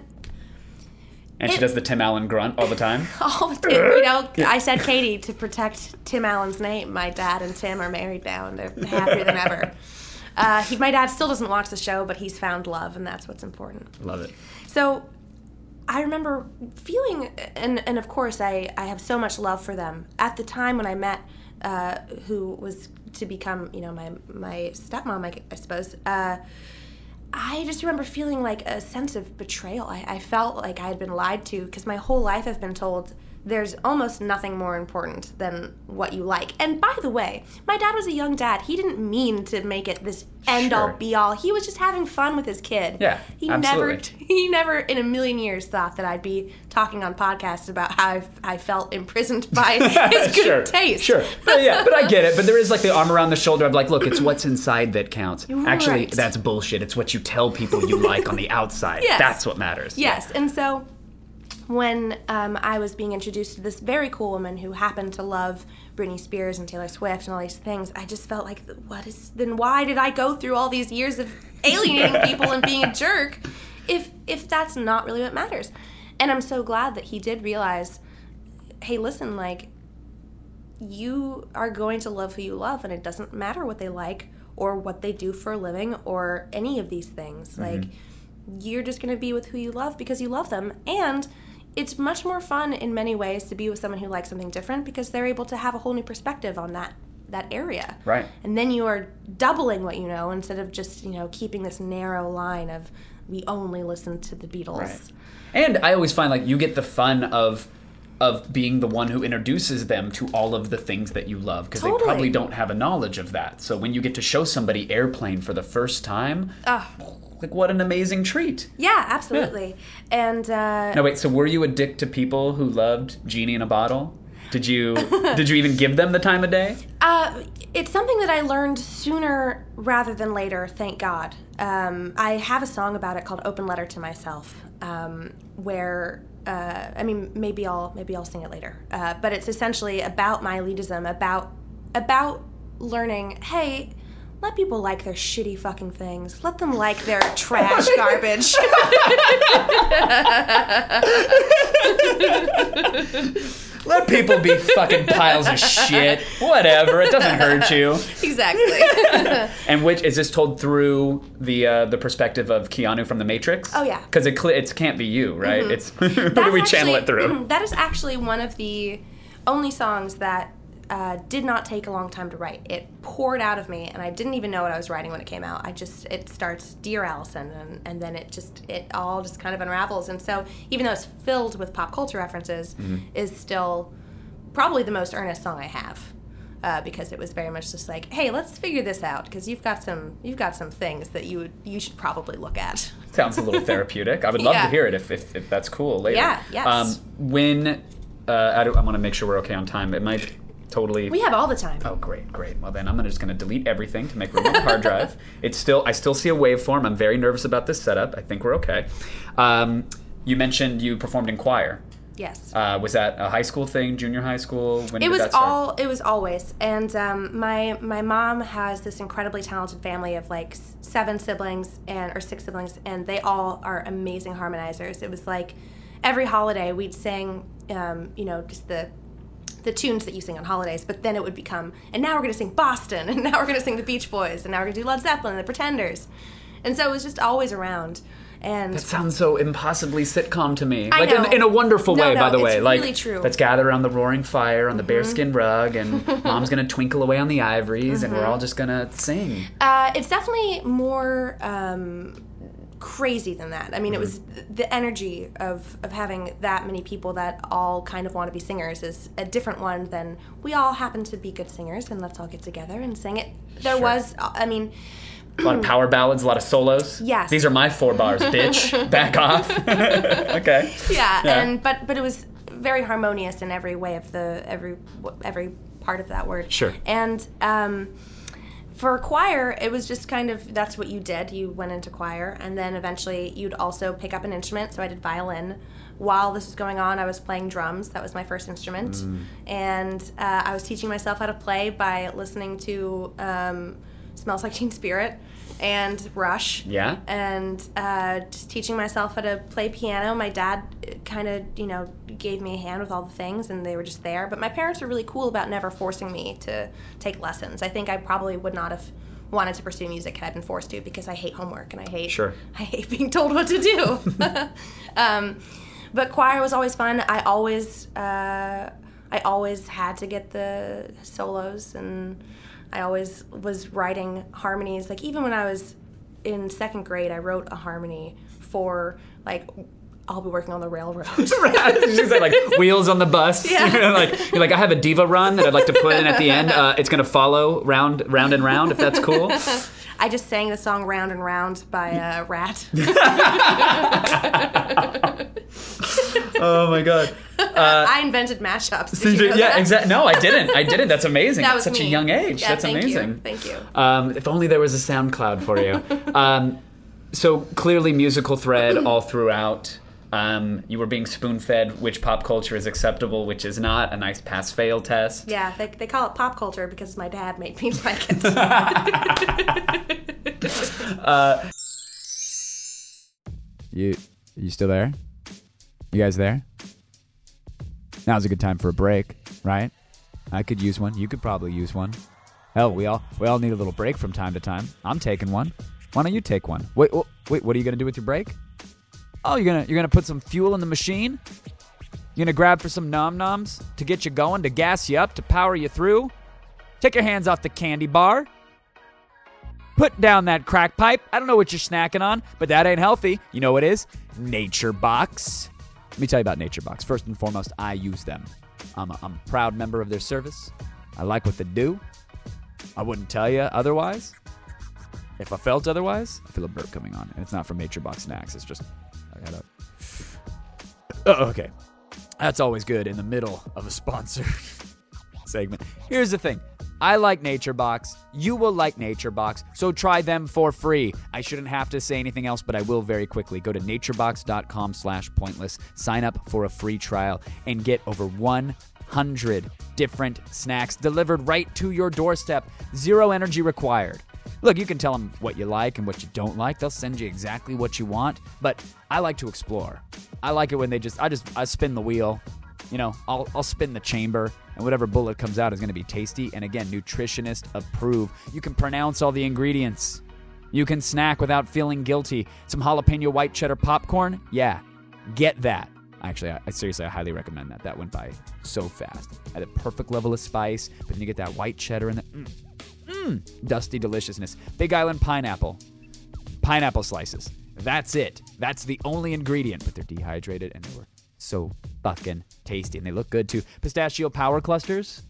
and she does the Tim Allen grunt all the time. [laughs] all the time. you know, I said Katie to protect Tim Allen's name. My dad and Tim are married now, and they're happier than ever. [laughs] Uh, he, my dad still doesn't watch the show, but he's found love, and that's what's important. Love it. So I remember feeling, and, and of course, I, I have so much love for them. At the time when I met, uh, who was to become, you know, my, my stepmom, I, I suppose, uh, I just remember feeling like a sense of betrayal. I, I felt like I had been lied to because my whole life I've been told there's almost nothing more important than what you like. And by the way, my dad was a young dad. He didn't mean to make it this end all be all. He was just having fun with his kid. Yeah, he absolutely. never [laughs] he never in a million years thought that I'd be talking on podcasts about how I, I felt imprisoned [laughs] by his good sure, taste. Sure. But yeah, but I get it. But there is like the arm around the shoulder of like, look, it's what's inside that counts. Actually, that's bullshit. It's what you tell people you like on the outside. Yes. That's what matters. Yes, and so when um, I was being introduced to this very cool woman who happened to love Britney Spears and Taylor Swift and all these things, I just felt like, what is? Then why did I go through all these years of alienating [laughs] people and being a jerk, if if that's not really what matters? And I'm so glad that he did realize, hey, listen, like you are going to love who you love and it doesn't matter what they like or what they do for a living or any of these things like you're just going to be with who you love because you love them and it's much more fun in many ways to be with someone who likes something different because they're able to have a whole new perspective on that that area Right. and then you are doubling what you know instead of just you know keeping this narrow line of we only listen to the beatles Right. And I always find like you get the fun of of being the one who introduces them to all of the things that you love because they probably don't have a knowledge of that. So when you get to show somebody airplane for the first time, Ah. Like what an amazing treat. Yeah, absolutely. And uh, No, wait. So were you a dick to people who loved Genie in a Bottle? Did you [laughs] did you even give them the time of day? Uh, it's something that I learned sooner rather than later, thank God. Um, I have a song about it called "Open Letter to Myself," um, where uh, I mean, maybe I'll maybe I'll sing it later. Uh, but it's essentially about my elitism, about about learning. Hey. Let people like their shitty fucking things. Let them like their trash [laughs] garbage. [laughs] Let people be fucking piles of shit. Whatever. It doesn't hurt you. exactly. [laughs] And which is this told through the uh, the perspective of Keanu from The Matrix? Oh, yeah. Mm-hmm. Because it cl- it can't be you, right? It's who do we That's channel it through? That is actually one of the only songs that uh, did not take a long time to write. It poured out of me, and I didn't even know what I was writing when it came out. I just it starts "Dear Allison," and, and then it just it all just kind of unravels. And so, even though it's filled with pop culture references, Mm-hmm. is still probably the most earnest song I have. Uh, because it was very much just like, hey, let's figure this out because you've got some you've got some things that you would, you should probably look at. Sounds a little [laughs] therapeutic. I would love to hear it if, if, if that's cool later. Yeah, yes. Um, when uh, I, I want to make sure we're okay on time. It might totally. We have all the time. Oh, great, great. Well, then I'm gonna- just going to delete everything to make room on the hard drive. [laughs] It's still, I still see a waveform. I'm very nervous about this setup. I think we're okay. Um, you mentioned you performed in choir. Yes. Uh, was that a high school thing, junior high school? When it did was all it was always and um, my my mom has this incredibly talented family of like seven siblings and or six siblings and they all are amazing harmonizers it was like every holiday we'd sing um, you know just the the tunes that you sing on holidays but then it would become and now we're going to sing boston [laughs] and now we're going to sing the beach boys and now we're going to do led zeppelin and the pretenders and so it was just always around and That sounds so impossibly sitcom to me. I like. In, in a wonderful No, way, no, by the way. Like really true. Mm-hmm. let's gather around the roaring fire on the bearskin rug, and [laughs] mom's gonna twinkle away on the ivories, and we're Mm-hmm. all just gonna sing. Uh, it's definitely more um, crazy than that. I mean, it was the energy of, of having that many people that all kind of want to be singers is a different one than we all happen to be good singers and let's all get together and sing it. There Sure. was, I mean, A lot of power ballads, a lot of solos. Yes. These are my four bars, [laughs] bitch. Back off. [laughs] okay. yeah, Yeah. and but but it was very harmonious in every way of the every every part of that word. Sure. And um, for choir, it was just kind of that's what you did. You went into choir, and then eventually you'd also pick up an instrument. So I did violin. While this was going on, I was playing drums. That was my first instrument, Mm. and uh, I was teaching myself how to play by listening to um, "Smells Like Teen Spirit" and Rush Yeah. and uh, just teaching myself how to play piano. My dad kind of, you know, gave me a hand with all the things, and they were just there. But my parents were really cool about never forcing me to take lessons. I think I probably would not have wanted to pursue music had I been forced to because I hate homework and I hate Sure. [laughs] I hate being told what to do. [laughs] um, but choir was always fun. I always uh, I always had to get the solos and I always was writing harmonies. Like even when I was in second grade, I wrote a harmony for like I'll be working on the railroad. [laughs] [laughs] She said like [laughs] wheels on the bus. Yeah. You're like you're like I have a diva run that I'd like to put in at the end. Uh, it's gonna follow round round and round if that's cool. I just sang the song "Round and Round" by uh, Ratt. Oh my god. I invented mashups. Did you know yeah, exactly. No, I didn't. I didn't. That's amazing. That At was such a young age. Yeah, That's thank amazing. You. Thank you. Um, if only there was a SoundCloud for you. um, so clearly, musical thread all throughout. Um, you were being spoon fed which pop culture is acceptable, which is not. A nice pass fail test. Yeah, they, they call it pop culture because my dad made me [laughs] like it. [laughs] You you still there? You guys there? Now's a good time for a break, right? I could use one. You could probably use one. Hell, we all we all need a little break from time to time. I'm taking one. Why don't you take one? Wait, wait. What are you gonna do with your break? Oh, you're gonna you're gonna put some fuel in the machine. You're gonna grab for some nom noms to get you going, to gas you up, to power you through. Take your hands off the candy bar. Put down that crack pipe. I don't know what you're snacking on, but that ain't healthy. You know what is? Nature Box. Let me tell you about Nature Box. First and foremost, I use them. I'm a, I'm a proud member of their service. I like what they do. I wouldn't tell you otherwise. If I felt otherwise, I feel a burp coming on, and it's not from Nature Box snacks. It's just I gotta. Oh, okay, that's always good in the middle of a sponsor [laughs] segment. Here's the thing. I like NatureBox. You will like NatureBox, so try them for free. I shouldn't have to say anything else, but I will very quickly. Go to naturebox.com slash pointless, sign up for a free trial, and get over 100 different snacks delivered right to your doorstep. Zero energy required. Look, you can tell them what you like and what you don't like. They'll send you exactly what you want, but I like to explore. I like it when they just I just I spin the wheel. You know, I'll I'll spin the chamber and whatever bullet comes out is going to be tasty and again, nutritionist approve. You can pronounce all the ingredients. You can snack without feeling guilty. Some jalapeno white cheddar popcorn? Yeah. Get that. Actually, I, I seriously I highly recommend that. That went by so fast. At a perfect level of spice, but then you get that white cheddar and the mm, mm, dusty deliciousness. Big Island pineapple, pineapple slices. That's it. That's the only ingredient, but they're dehydrated and they were so fucking tasty and they look good too. Pistachio power clusters.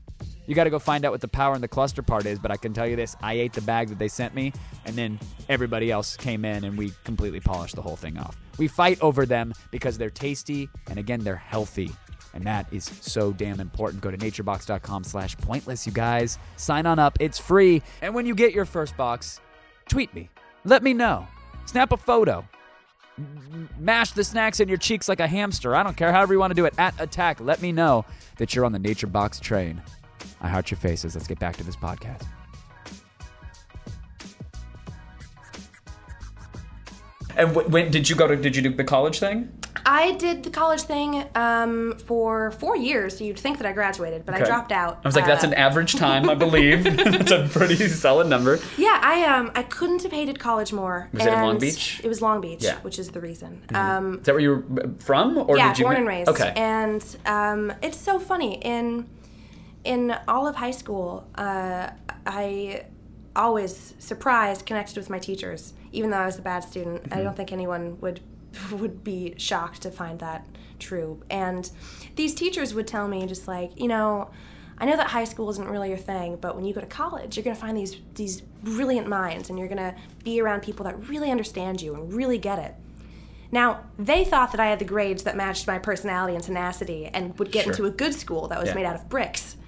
You got to go find out what the power and the cluster part is, but I can tell you this I ate the bag that they sent me, and then everybody else came in and we completely polished the whole thing off. We fight over them because they're tasty and again, they're healthy. And that is so damn important. Go to naturebox.com slash pointless, you guys. Sign on up. It's free. And when you get your first box, tweet me. Let me know. Snap a photo. Mash the snacks in your cheeks like a hamster. I don't care. However you want to do it. At attack. Let me know that you're on the Nature Box train. I heart your faces. Let's get back to this podcast. And w- when did you go to? Did you do the college thing? I did the college thing um, for four years. So you'd think that I graduated, but I dropped out. I was like, that's Uh, an average [laughs] time, I believe. [laughs] It's a pretty solid number. Yeah, I um I couldn't have hated college more. Was it in Long Beach? It was Long Beach, Yeah. which is the reason. Um, Is that where you were uh, from, or yeah, did you? born and raised. Okay. And um, it's so funny in in all of high school, uh, I always surprised connected with my teachers, even though I was a bad student. Mm-hmm. I don't think anyone would [laughs] would be shocked to find that true. And these teachers would tell me just like, you know. I know that high school isn't really your thing, but when you go to college, you're gonna find these these brilliant minds, and you're gonna be around people that really understand you and really get it. Now, they thought that I had the grades that matched my personality and tenacity and would get Sure. into a good school that was Yeah. made out of bricks. [laughs] [laughs]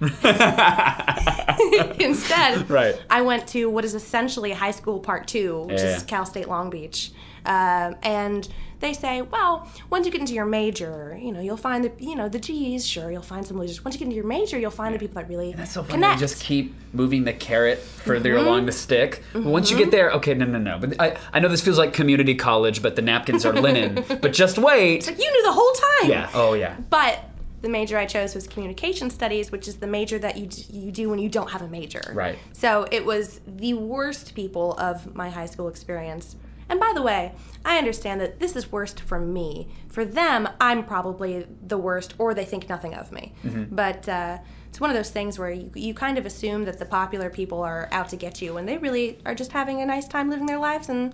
Instead, Right. I went to what is essentially high school part two, which Yeah. is Cal State Long Beach. Um, and they say, well, once you get into your major, you know, you'll find the, you know, the G's, sure, you'll find some losers. Once you get into your major, you'll find the people that really That's so funny. connect. They just keep moving the carrot further Mm-hmm. along the stick. But once you get there, okay, no, no, no. But I, I know this feels like community college, but the napkins are linen. [laughs] but just wait. you knew the whole time. Yeah. Oh, yeah. But the major I chose was communication studies, which is the major that you d- you do when you don't have a major. Right. So it was the worst people of my high school experience. And by the way, I understand that this is worst for me. For them, I'm probably the worst, or they think nothing of me. Mm-hmm. But uh, it's one of those things where you, you kind of assume that the popular people are out to get you, when they really are just having a nice time living their lives, and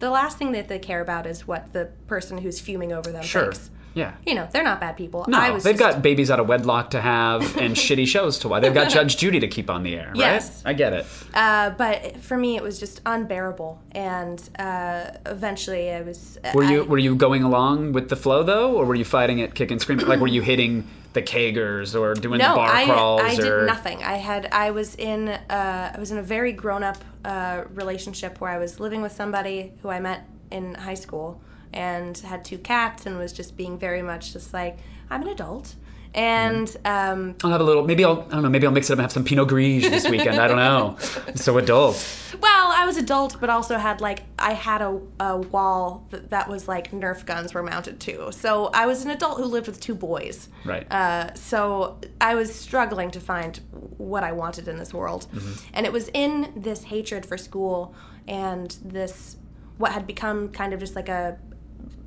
the last thing that they care about is what the person who's fuming over them Sure. thinks. Yeah. You know, they're not bad people. No, I was they've just- got babies out of wedlock to have and [laughs] shitty shows to watch. They've got Judge Judy to keep on the air, right? Yes. I get it. Uh, but for me, it was just unbearable, and uh, eventually, I was. Were I, you were you going along with the flow though, or were you fighting it, kicking, and screaming? like, were you hitting the kegers or doing no, bar I, crawls? I or... did nothing. I had I was in uh, I was in a very grown up uh, relationship where I was living with somebody who I met in high school and had two cats and was just being very much just like I'm an adult and um, I'll have a little. Maybe I'll. I don't know. Maybe I'll mix it up and have some Pinot Gris this weekend. I don't know. It's so adult. Well, I was adult, but also had like I had a, a wall that, that was like Nerf guns were mounted to. So I was an adult who lived with two boys. Right. Uh, so I was struggling to find what I wanted in this world, and it was in this hatred for school and this what had become kind of just like a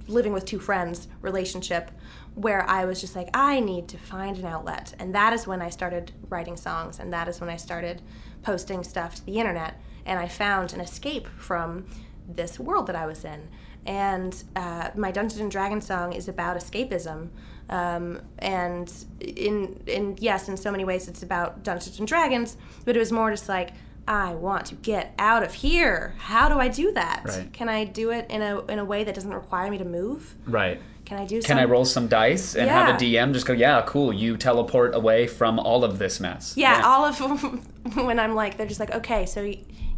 living with two friends relationship where I was just like, I need to find an outlet. And that is when I started writing songs, and that is when I started posting stuff to the internet. And I found an escape from this world that I was in. and uh, my Dungeons and Dragons song is about escapism. Um, and in in yes, in so many ways, it's about Dungeons and Dragons, but it was more just like I want to get out of here. How do I do that? Right. Can I do it in a in a way that doesn't require me to move? Right. Can I do? Something? Can some, I roll some dice and have a DM just go, yeah, cool, you teleport away from all of this mess? Yeah, all of [laughs] when I'm like, they're just like, okay, so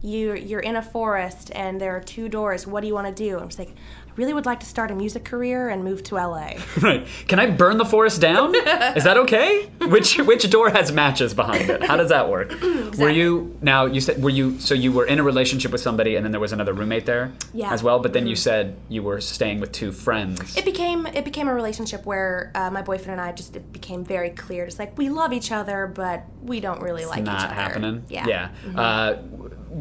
you you're in a forest and there are two doors. What do you want to do? I'm just like, really would like to start a music career and move to LA. [laughs] Right. Can I burn the forest down? Is that okay? Which which door has matches behind it? How does that work? [clears throat] Were you now you said were you so you were in a relationship with somebody and then there was another roommate there Yeah. Mm-hmm. as well, but then you said you were staying with two friends. It became it became a relationship where uh, my boyfriend and I just it became very clear, just like we love each other, but we don't really like each not other. happening. Yeah. Yeah. Uh,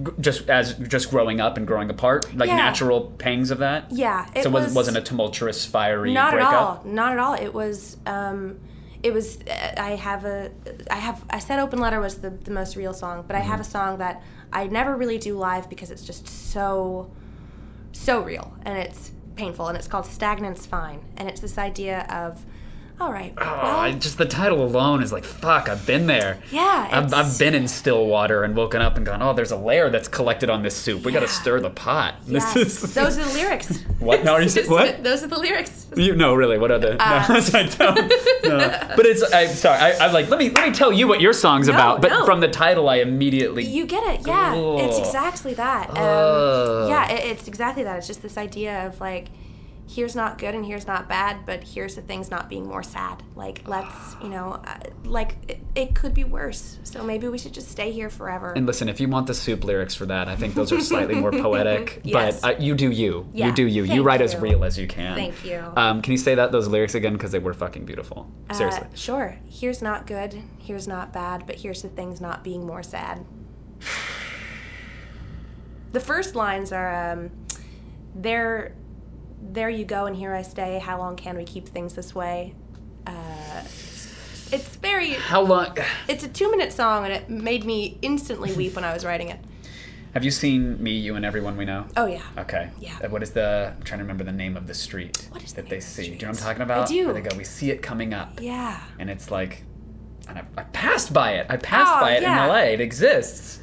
g- just as just growing up and growing apart, like Yeah. natural pangs of that. Yeah, it so was, was- wasn't a tumultuous, fiery not breakup. at all not at all it was um it was i have a i have i said open letter was the, the most real song but i have a Mm-hmm. song that i never really do live because it's just so so real and it's painful and it's called stagnant's fine and it's this idea of all right Oh, well, I, just the title alone is like, fuck, I've been there. Yeah, I've, I've been in still water and woken up and gone, oh, there's a layer that's collected on this soup. We got to stir the pot. [laughs] yes, This is those are the lyrics What? No, are you saying- [laughs] what? those are the lyrics You no, really? What are the? Uh, [laughs] no, I don't. No. But it's. I'm sorry. I, I'm like, let me let me tell you what your song's about. But no. from the title, I immediately. You get it, yeah. It's exactly that. Um, Oh. yeah, it, it's exactly that. It's just this idea of like, here's not good and here's not bad, but here's the things not being more sad. Like, let's, you know, uh, like it, it could be worse. So maybe we should just stay here forever. And listen, if you want the soup lyrics for that, I think those are slightly more [laughs] poetic. Yes. But uh, you do you. You do you. you Thank write as real as you can. Thank you. Um, can you say that those lyrics again because they were fucking beautiful. Seriously. Uh, sure. Here's not good. Here's not bad. But here's the things not being more sad. [sighs] The first lines are, um, there, there you go, and here I stay. How long can we keep things this way? Uh, it's very. How long? It's a two-minute song, and it made me instantly [laughs] weep when I was writing it. Have you seen me, you, and everyone we know? Oh yeah. Okay. Yeah. Uh, What is the? I'm trying to remember the name of the street What is that name they the see. Do you know what I'm talking about? I do. Where they go, we see it coming up, Yeah. and it's like, and I, I passed by it. I passed Oh, by it yeah. in LA. It exists.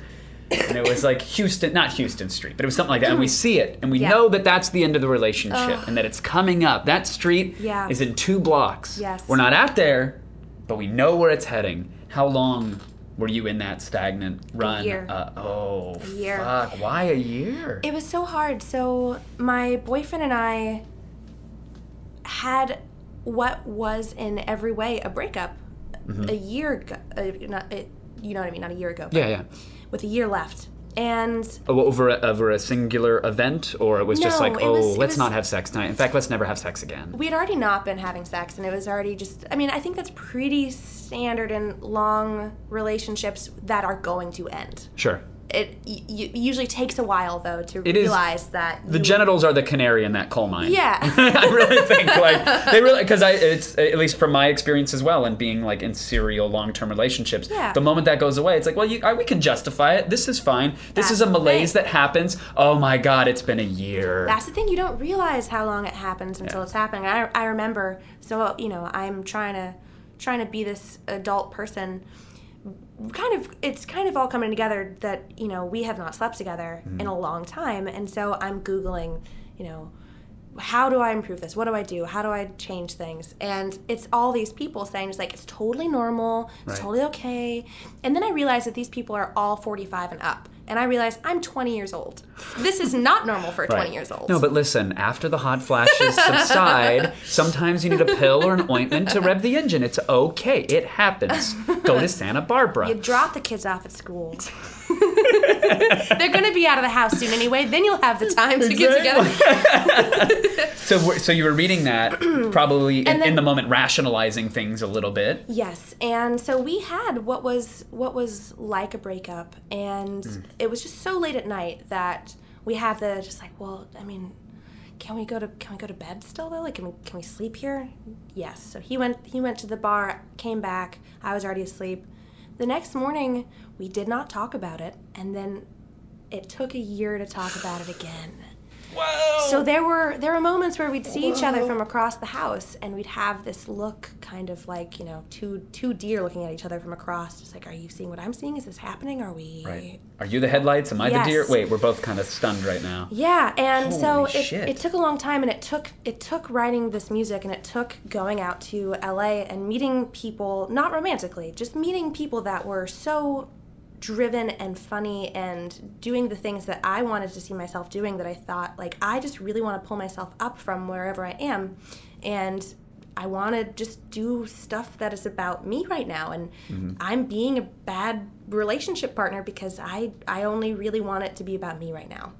And it was like Houston, not Houston Street, but it was something like that. And we see it, and we. Yeah. know that that's the end of the relationship, Ugh. and that it's coming up. That street Yeah. is in two blocks. Yes. We're not out there, but we know where it's heading. How long were you in that stagnant run? year. Uh, oh, A year. fuck! Why a year? It was so hard. So my boyfriend and I had what was in every way a breakup a year ago. Uh, not, it, you know what I mean? Not a year ago. but yeah, yeah. With a year left, and Oh, over a, over a singular event, or it was just like, oh, was- let's was- not have sex tonight. In fact, let's never have sex again. we had already not been having sex, and it was already just. I mean, I think that's pretty standard in long relationships that are going to end. Sure. It y- usually takes a while though to It is- realize that The genitals are the canary in that coal mine. Yeah. [laughs] I really think [laughs] like they really because I it's at least from my experience as well and being like in serial long term relationships. Yeah. The moment that goes away, it's like, well, you, I, we can justify it. This is fine. This is a malaise that happens. Oh my god, it's been a year. That's the thing. You don't realize how long it happens until Yeah. it's happening. I, I remember. So you know, I'm trying to trying to be this adult person. Kind of, it's kind of all coming together that you know we have not slept together in mm-hmm. a long time, and so I'm googling, you know, how do I improve this? What do I do? How do I change things? And it's all these people saying it's like it's totally normal, it's Right. totally okay. And then I realized that these people are all 45 and up, and I realized I'm 20 years old. This is not normal for [laughs] a 20 years old. No, but listen, after the hot flashes [laughs] subside, sometimes you need a pill or an ointment to rev the engine. It's okay. It happens. Go to [laughs] Santa Barbara. You drop the kids off at school. [laughs] They're going to be out of the house soon anyway. Then you'll have the time to get together. [laughs] So, so you were reading that, probably in, then- in the moment, rationalizing things a little bit. Yes, and so we had what was what was like a breakup, and Hmm. it was just so late at night that we had the just like, well, I mean, can we go to can we go to bed still though? Like, can we can we sleep here? Yes. So he went he went to the bar, came back. I was already asleep. The next morning, we did not talk about it, and then it took a year to talk about it again. Whoa! So there were there were moments where we'd see each other from across the house, and we'd have this look, kind of like you know, two two deer looking at each other from across, just like, are you seeing what I'm seeing? Is this happening? Are we? Right. Are you the headlights? Am I Yes. the deer? Wait, we're both kind of stunned right now. Yeah, and so it, shit. it took a long time, and it took it took writing this music, and it took going out to LA and meeting people, not romantically, just meeting people that were so driven and funny and doing the things that I wanted to see myself doing. That I thought like I just really want to pull myself up from wherever I am, and I want to just do stuff that is about me right now, and mm-hmm. I'm being a bad relationship partner because I I only really want it to be about me right now.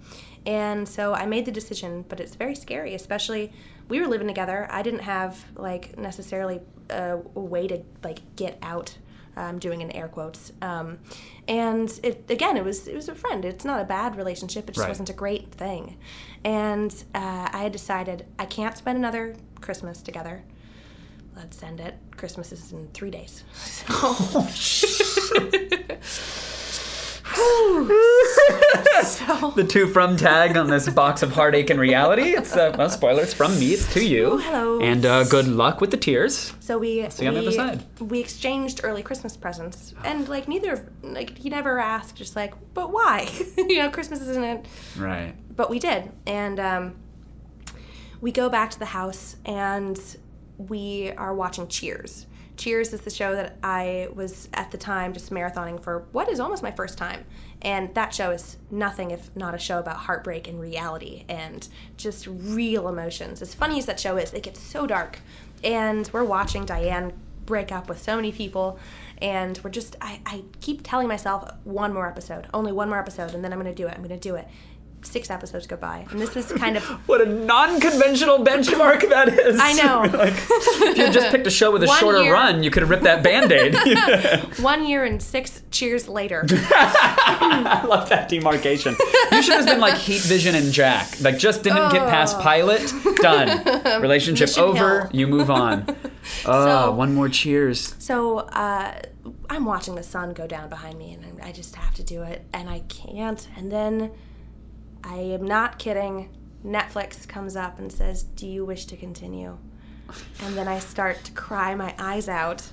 And so I made the decision, but it's very scary, especially we were living together. I didn't have like necessarily a, a way to like get out. I'm doing in air quotes. Um, and it again, it was it was a friend. It's not a bad relationship. It just Right. wasn't a great thing. And uh, I had decided I can't spend another Christmas together. Let's end it. Christmas is in three days. [laughs] So, [laughs] [laughs] The two from tag on this box of heartache and reality. It's uh, well, spoiler. It's from me. It's to you. Oh, hello. And uh, good luck with the tears. So we you on the other side. we exchanged early Christmas presents, and like neither of like he never asked, just like, but why? [laughs] you know, Christmas isn't it? Right. But we did, and um, we go back to the house, and we are watching Cheers. Cheers is the show that I was at the time just marathoning for what is almost my first time. And that show is nothing if not a show about heartbreak and reality and just real emotions. As funny as that show is, it gets so dark. And we're watching Diane break up with so many people. And we're just, I, I keep telling myself one more episode, only one more episode, and then I'm to do it. I'm to do it. Six episodes go by. And this is kind of [laughs] What a non-conventional benchmark that is. I know. [laughs] like, if you had just picked a show with a One shorter year- run, you could have ripped that band-aid. [laughs] one year and six cheers later. I love that demarcation. You should have been like Heat Vision and Jack. Like just didn't get past pilot. Done. Relationship Mission over. Hill. You move on. Oh, So- one more cheers. So uh, I'm watching the sun go down behind me, and I just have to do it, and I can't. And then I am not kidding. Netflix comes up and says, "Do you wish to continue?" And then I start to cry my eyes out.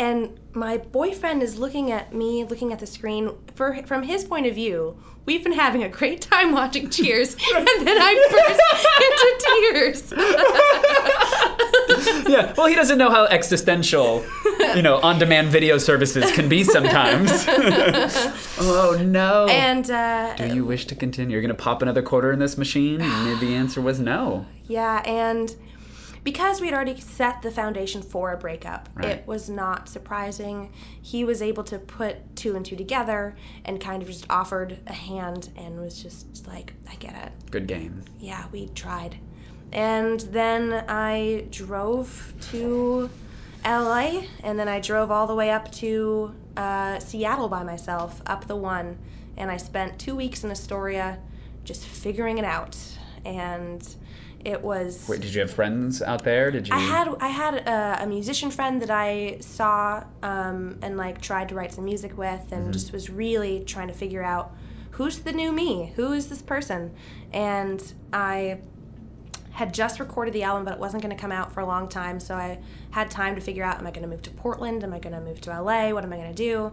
And my boyfriend is looking at me, looking at the screen. For, from his point of view, we've been having a great time watching [laughs] Cheers, and then I burst [laughs] into tears. [laughs] Yeah. Well, he doesn't know how existential, you know, on-demand video services can be sometimes. oh no. and uh, Do you wish to continue? You're gonna pop another quarter in this machine? And the answer was no. Yeah, and because we had already set the foundation for a breakup, Right. it was not surprising. He was able to put two and two together and kind of just offered a hand and was just like, I get it. Good game. Yeah, we tried. And then I drove to LA, and then I drove all the way up to uh, Seattle by myself, up the one. And I spent two weeks in Astoria just figuring it out. And it was. Wait, did you have friends out there? Did you? I had I had a, a musician friend that I saw um, and like tried to write some music with, and Mm-hmm. just was really trying to figure out who's the new me, who is this person, and I had just recorded the album, but it wasn't going to come out for a long time, so I had time to figure out: Am I going to move to Portland? Am I going to move to LA? What am I going to do?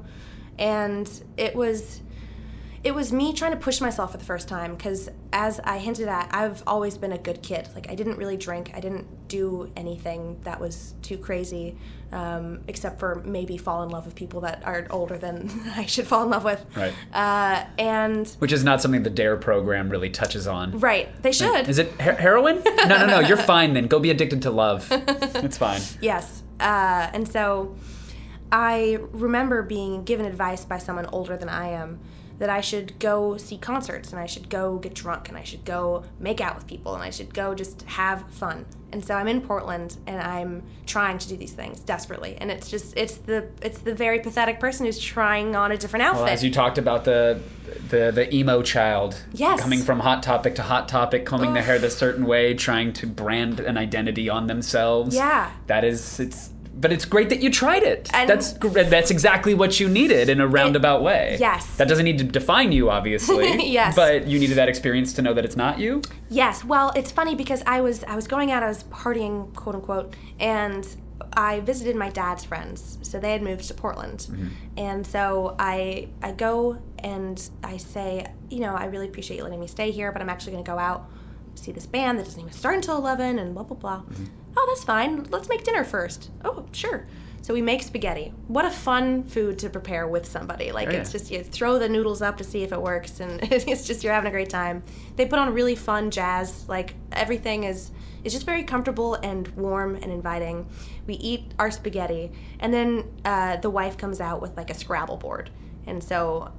And it was it was me trying to push myself for the first time because as i hinted at i've always been a good kid like i didn't really drink i didn't do anything that was too crazy um, except for maybe fall in love with people that are older than [laughs] i should fall in love with Right. uh, and Which is not something the Dare program really touches on. right they should Is it her- heroin? No, no, no. You're fine then. Go be addicted to love. [laughs] It's fine. Yes. Uh, and so I remember being given advice by someone older than I am that I should go see concerts and I should go get drunk and I should go make out with people and I should go just have fun. And so I'm in Portland and I'm trying to do these things desperately. And it's just it's the it's the very pathetic person who's trying on a different outfit. Well, as you talked about the the the emo child Yes. coming from hot topic to hot topic, combing their hair this certain way, trying to brand an identity on themselves. Yeah. That is it's but it's great that you tried it. And- that's that's exactly what you needed in a roundabout way. yes. That doesn't need to define you, obviously. [laughs] Yes. But you needed that experience to know that it's not you. Yes. Well, it's funny because I was I was going out, I was partying, quote unquote, and I visited my dad's friends. So they had moved to Portland, mm-hmm. and so I I go and I say, you know, I really appreciate you letting me stay here, but I'm actually going to go out see this band that doesn't even start until 11 and blah blah blah. Oh that's fine. Let's make dinner first. Oh sure. So we make spaghetti. What a fun food to prepare with somebody. Like Oh, it's just you throw the noodles up to see if it works and [laughs] it's just you're having a great time. They put on really fun jazz like everything is is just very comfortable and warm and inviting. We eat our spaghetti and then uh, the wife comes out with like a scrabble board. And so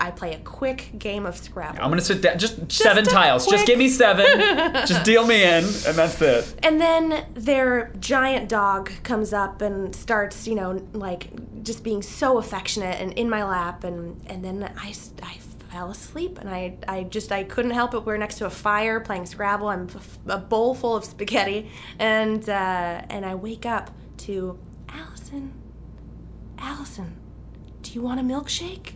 i play a quick game of scrabble I'm gonna sit down. Just, seven a tiles. Just give me seven. [laughs] just deal me in, and that's it. And then their giant dog comes up and starts, you know, like just being so affectionate and in my lap. And, and then I, I fell asleep and I, I just, I couldn't help it. We're next to a fire playing Scrabble. I'm a bowl full of spaghetti. And, uh, and I wake up to Allison, Allison, do you want a milkshake?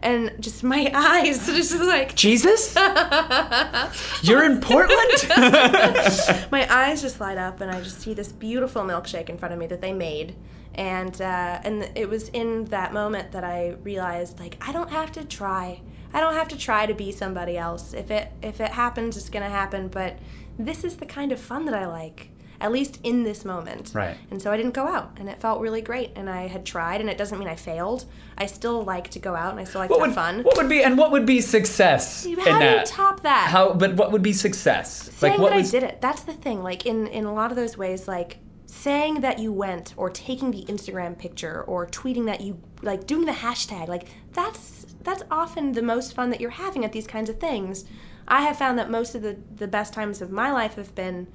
And just my [laughs] eyes just like, Jesus, [laughs] you're in Portland. [laughs] my eyes just light up and I just see this beautiful milkshake in front of me that they made. And uh, and it was in that moment that I realized like I don't have to try. I don't have to try to be somebody else. If it if it happens, it's gonna happen. But this is the kind of fun that I like, at least in this moment. Right. And so I didn't go out, and it felt really great. And I had tried, and it doesn't mean I failed. I still like to go out, and I still like what to would have fun. What would be and what would be success How in do you that? top that? How? But what would be success? saying what that was? I did it. That's the thing. Like in in a lot of those ways, like saying that you went or taking the Instagram picture or tweeting that you like doing the hashtag, like that's that's often the most fun that you're having at these kinds of things. I have found that most of the the best times of my life have been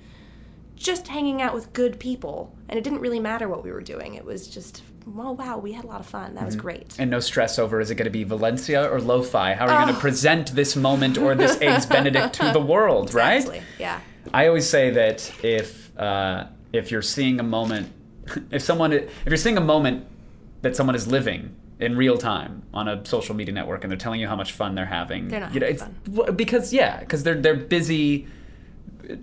just hanging out with good people, and it didn't really matter what we were doing. It was just, well, wow, we had a lot of fun. That was great. and no stress over is it going to be Valencia or lo-fi? How are you going to present this moment or this [laughs] eggs Benedict to the world? Right? Exactly. Yeah. I always say that if uh, if you're seeing a moment, [laughs] if someone if you're seeing a moment that someone is living in real time on a social media network and they're telling you how much fun they're having, They're not you know, it's w- because yeah, because they're they're busy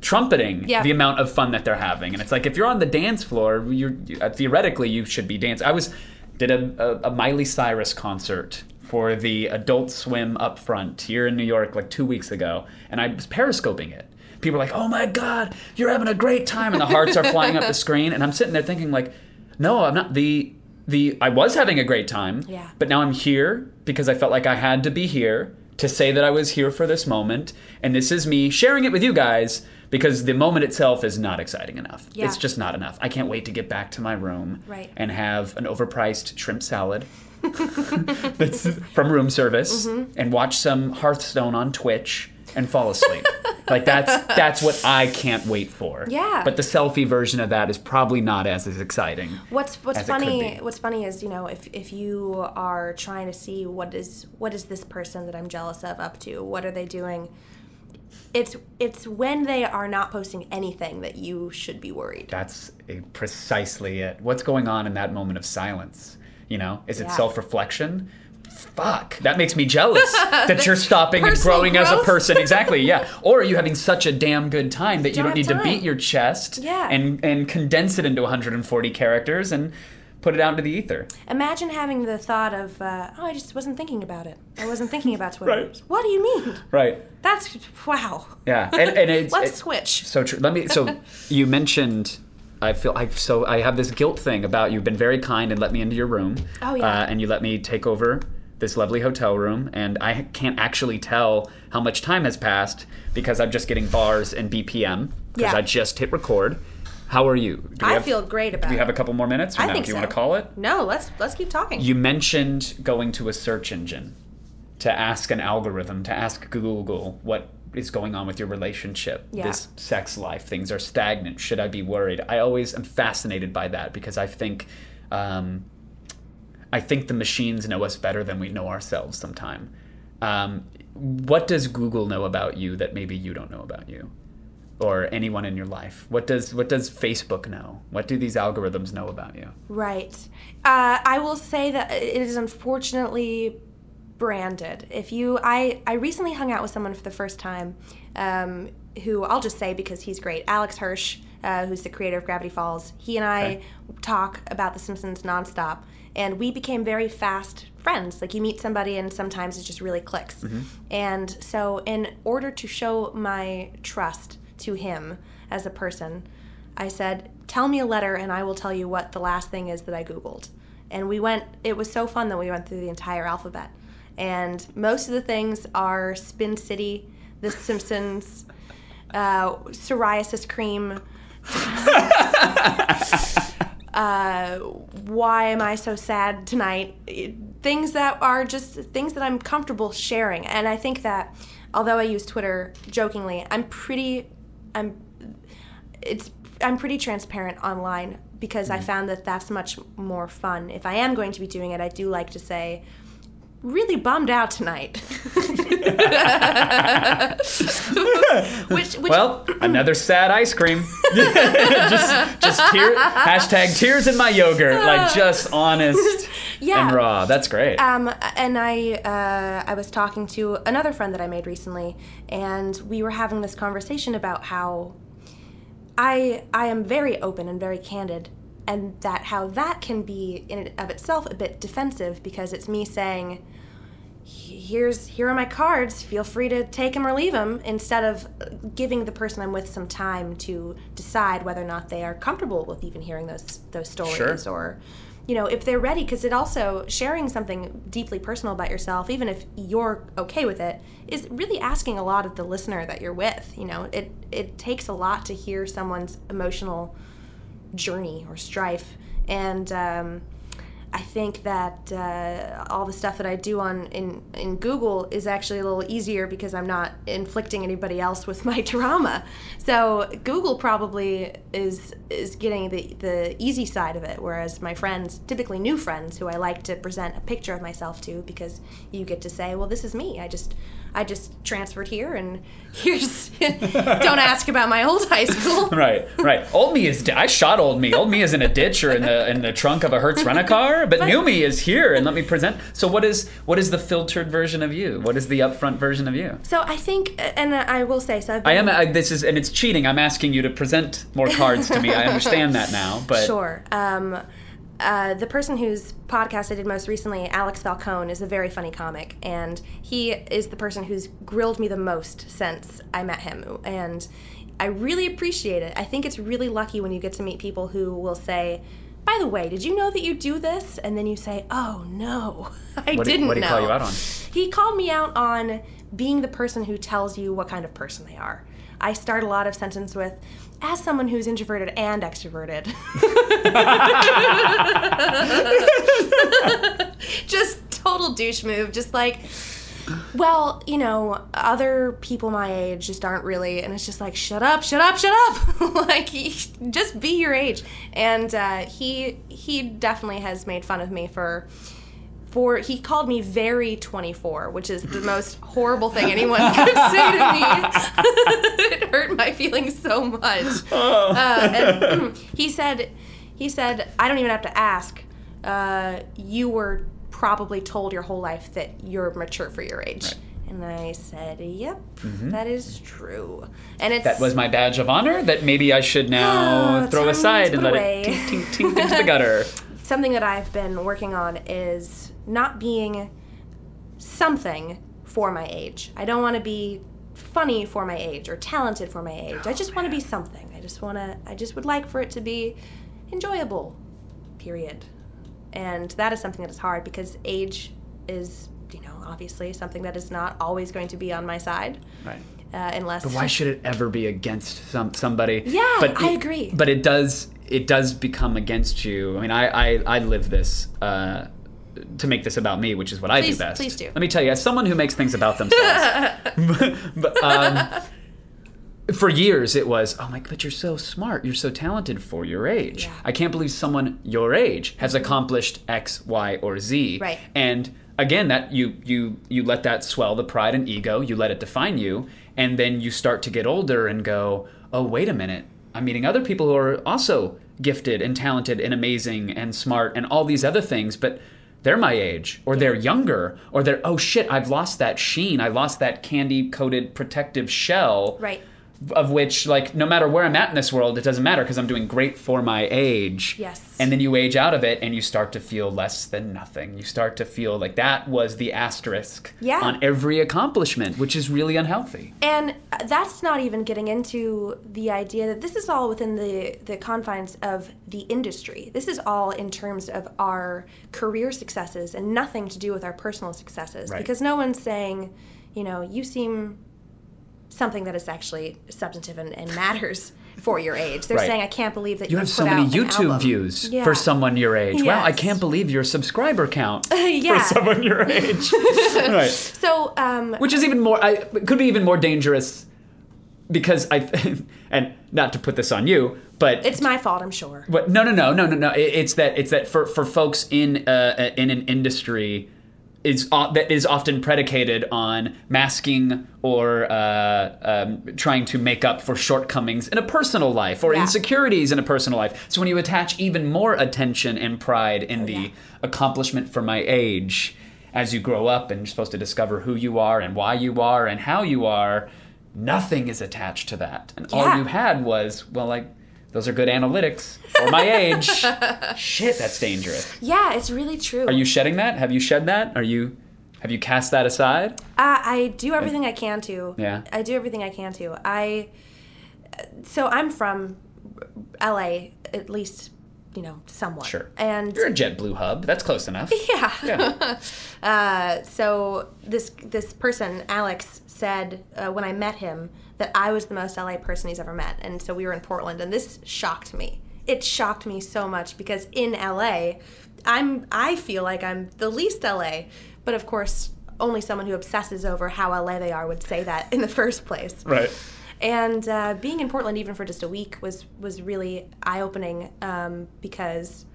trumpeting Yeah. the amount of fun that they're having, and it's like if you're on the dance floor, you're you, uh, theoretically you should be dancing. I was did a, a, a Miley Cyrus concert for the Adult Swim up front here in New York like two weeks ago, and I was periscoping it. People are like, "Oh my god, you're having a great time," and the hearts are flying up the screen, and I'm sitting there thinking like, "No, I'm not." The the I was having a great time, Yeah. but now I'm here because I felt like I had to be here to say that I was here for this moment, and this is me sharing it with you guys because the moment itself is not exciting enough. Yeah. It's just not enough. I can't wait to get back to my room Right. and have an overpriced shrimp salad [laughs] that's from room service Mm-hmm. and watch some Hearthstone on Twitch and fall asleep. like that's [laughs] that's what I can't wait for. Yeah. But the selfie version of that is probably not as, as exciting. What's what's as it could funny? What's funny is you know if if you are trying to see what is what is this person that I'm jealous of up to? What are they doing? It's it's when they are not posting anything that you should be worried. That's precisely it. What's going on in that moment of silence? You know, is it Yeah. self-reflection? Fuck, that makes me jealous [laughs] that you're stopping and growing as a person. Exactly, yeah. [laughs] Or are you having such a damn good time that you Don't need have to beat your chest Yeah. and and condense it into 140 characters and put it out into the ether? Imagine having the thought of uh, oh I just wasn't thinking about it. I wasn't thinking about Twitter. Right. What do you mean? Right. That's wow. Yeah. And, and [laughs] it's, Let's it- switch. So true. Let me. So you mentioned. I feel I so I have this guilt thing about you've been very kind and let me into your room. Oh, yeah. Uh, and you let me take over this lovely hotel room, and I can't actually tell how much time has passed because I'm just getting bars and BPM because Yeah. I just hit record. How are you? I have- feel great about Do we have a couple more minutes? I no? think Do you so. want to call it? No, let's let's keep talking. You mentioned going to a search engine to ask an algorithm, to ask Google what is going on with your relationship, Yeah. this sex life. Things are stagnant. Should I be worried? I always am fascinated by that because I think. Um, I think the machines know us better than we know ourselves sometime. Um, what does Google know about you that maybe you don't know about you? or anyone in your life? What does what does Facebook know? What do these algorithms know about you? Right. Uh, I will say that it is unfortunately branded. If you, I, I recently hung out with someone for the first time, um, who I'll just say because he's great, Alex Hirsch, uh, who's the creator of Gravity Falls. He and I Okay. talk about The Simpsons nonstop, and we became very fast friends. Like you meet somebody, and sometimes it just really clicks. And so, in order to show my trust to him as a person, I said, "Tell me a letter, and I will tell you what the last thing is that I googled." And we went. It was so fun that we went through the entire alphabet. And most of the things are Spin City, The Simpsons, uh, psoriasis cream. [laughs] [laughs] uh, why am I so sad tonight? Things that are just things that I'm comfortable sharing. And I think that although I use Twitter jokingly, I'm pretty, I'm, it's, I'm pretty transparent online because I found that that's much more fun. If I am going to be doing it, I do like to say, really bummed out tonight. [laughs] which, which Well, another sad ice cream. [laughs] just just tear, hashtag tears in my yogurt, like just honest [laughs] Yeah. and raw. That's great. Um, and I, uh, I was talking to another friend that I made recently, and we were having this conversation about how I, I am very open and very candid, and that how that can be in and of itself a bit defensive because it's me saying, here's here are my cards. Feel free to take them or leave them instead of giving the person i'm with some time to decide whether or not they are comfortable with even hearing those those stories Sure. or you know if they're ready. Because it also sharing something deeply personal about yourself even if you're okay with it is really asking a lot of the listener that you're with you know? It it takes a lot to hear someone's emotional journey or strife and um, I think that uh, all the stuff that I do on in in Google is actually a little easier because I'm not inflicting anybody else with [laughs] my trauma. So Google probably is is getting the the easy side of it, whereas my friends, typically new friends, who I like to present a picture of myself to, because you get to say, well, this is me. I just I just transferred here, and here's [laughs] don't ask about my old high school. [laughs] Right, right. Old me is. I shot old me. Old me is in a ditch or in the in the trunk of a Hertz rent a car. But new me is here, and let me present. So what is what is the filtered version of you? What is the upfront version of you? So I think, and I will say, so I've I am. I, this is and it's cheating. I'm asking you to present more cards to me. I [laughs] understand that now, but Sure. Um, uh, the person whose podcast I did most recently, Alex Falcone, is a very funny comic, and he is the person who's grilled me the most since I met him, and I really appreciate it. I think it's really lucky when you get to meet people who will say. By the way, did you know that you do this? And then you say, "Oh no, [laughs] I What did- didn't what did he know." call you out on? He called me out on being the person who tells you what kind of person they are. I start a lot of sentence with, as someone who's introverted and extroverted. [laughs] just total douche move. Just like, well, you know, other people my age just aren't really, and it's just like, shut up, shut up, shut up. [laughs] like, just be your age. And uh, he he definitely has made fun of me for for he called me very 24 which is the most horrible thing anyone [laughs] could say to me. [laughs] It hurt my feelings so much. [laughs] Uh, and [clears throat] he said he said i don't even have to ask. Uh, you were probably told your whole life that you're mature for your age. And i said yep that is true. And it's that was my badge of honor. That maybe I should now Oh, throw aside and let away. it tink tink tink into the gutter. something that I've been working on is not being something for my age. I don't want to be funny for my age or talented for my age. I just want to be something. I just want to I just would like for it to be enjoyable. Period. And that is something that is hard because age is, you know, obviously something that is not always going to be on my side. Right. Uh, unless But why should it ever be against some somebody? Yeah, but I it- agree. But it does it does become against you. I mean, I I, I live this uh, to make this about me, which is what I do best. please do. Let me tell you, as someone who makes things about themselves, [laughs] [laughs] but, um, for years it was, oh my, but you're so smart, you're so talented for your age. Yeah. Mm-hmm. I can't believe someone your age has accomplished X, Y, or Z. Right. And again, that you you you let that swell the pride and ego. You let it define you, and then you start to get older and go, oh, wait a minute, I'm meeting other people who are also gifted and talented and amazing and smart and all these other things, but they're my age or they're younger or they're, oh shit, I've lost that sheen. I lost that candy coated protective shell Right. Of which like no matter where i'm at in this world it doesn't matter because i'm doing great for my age Yes. and then you age out of it and you start to feel less than nothing you start to feel like that was the asterisk Yeah. on every accomplishment which is really unhealthy And uh, that's not even getting into the idea that this is all within the, the confines of the industry. This is all in terms of our career successes and nothing to do with our personal successes. Right. Because no one's saying, you know, you seem something that is actually substantive and, and matters for your age. They're Right. saying, I can't believe that you you have so many out youtube views Yeah. for someone your age wow i can't believe your subscriber count [laughs] Yeah. for someone your age [laughs] right So, um, which is even more I could be even more dangerous because i [laughs] and not to put this on you but it's my fault, I'm sure. But no, no, no, no, no, no. It, it's that it's that for, for folks in uh, in an industry is o- that is often predicated on masking or uh, um, trying to make up for shortcomings in a personal life or Yeah. insecurities in a personal life. So when you attach even more attention and pride in the yeah. accomplishment for my age, as you grow up and you're supposed to discover who you are and why you are and how you are, nothing is attached to that. And all you had was, well, like, those are good analytics for my age. [laughs] Shit, that's dangerous. Yeah, it's really true. Are you shedding that? Have you shed that? Are you have you cast that aside? Uh, I do everything I can to. Yeah. I do everything I can to. I. So I'm from LA, at least, you know, somewhat. Sure. And You're a JetBlue hub. That's close enough. [laughs] yeah. Yeah. [laughs] Uh, so this this person, Alex, said uh, when I met him that I was the most LA person he's ever met, and so we were in Portland, and this shocked me. It shocked me so much because in LA, I'm I feel like I'm the least LA, but of course, only someone who obsesses over how LA they are would say that in the first place. Right. And uh, being in Portland even for just a week was was really eye opening um, because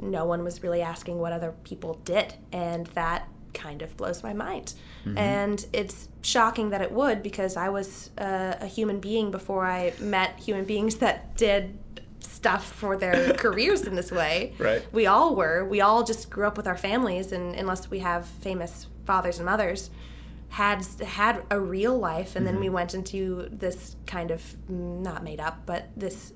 no one was really asking what other people did, and that kind of blows my mind. And it's shocking that it would because I was uh, a human being before I met human beings that did stuff for their [laughs] careers in this way. Right. We all were. We all just grew up with our families, and unless we have famous fathers and mothers, had had a real life, and then we went into this kind of not made up, but this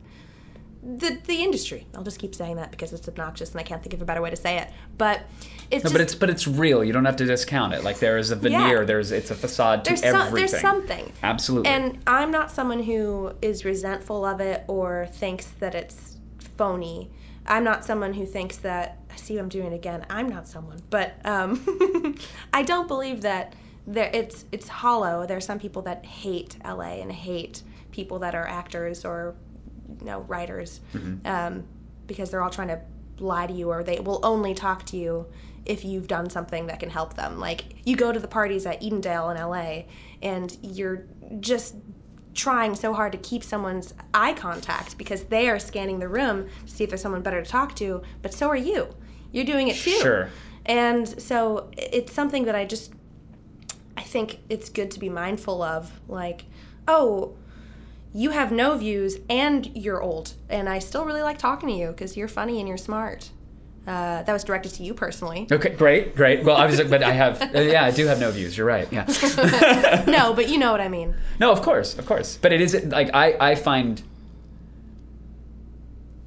the the industry. I'll just keep saying that because it's obnoxious, and I can't think of a better way to say it. But it's No, just but it's but it's real. You don't have to discount it. Like there is a veneer. Yeah. There's it's a facade to there's everything. some, there's something. Absolutely. And I'm not someone who is resentful of it or thinks that it's phony. I'm not someone who thinks that. I see what I'm doing it again. I'm not someone, but um, [laughs] I don't believe that there. It's it's hollow. There are some people that hate LA and hate people that are actors or you know writers um, because they're all trying to lie to you or they will only talk to you if you've done something that can help them. Like you go to the parties at Edendale in LA and you're just trying so hard to keep someone's eye contact because they are scanning the room to see if there's someone better to talk to, but so are you. You're doing it too. Sure. And so it's something that I just I think it's good to be mindful of like, oh, you have no views and you're old and I still really like talking to you because you're funny and you're smart. Uh, that was directed to you personally. okay, great, great. Well, I was, but I have, uh, yeah, I do have no views. You're right. Yeah. [laughs] no, but you know what I mean. No, of course, of course. But it is like I, I find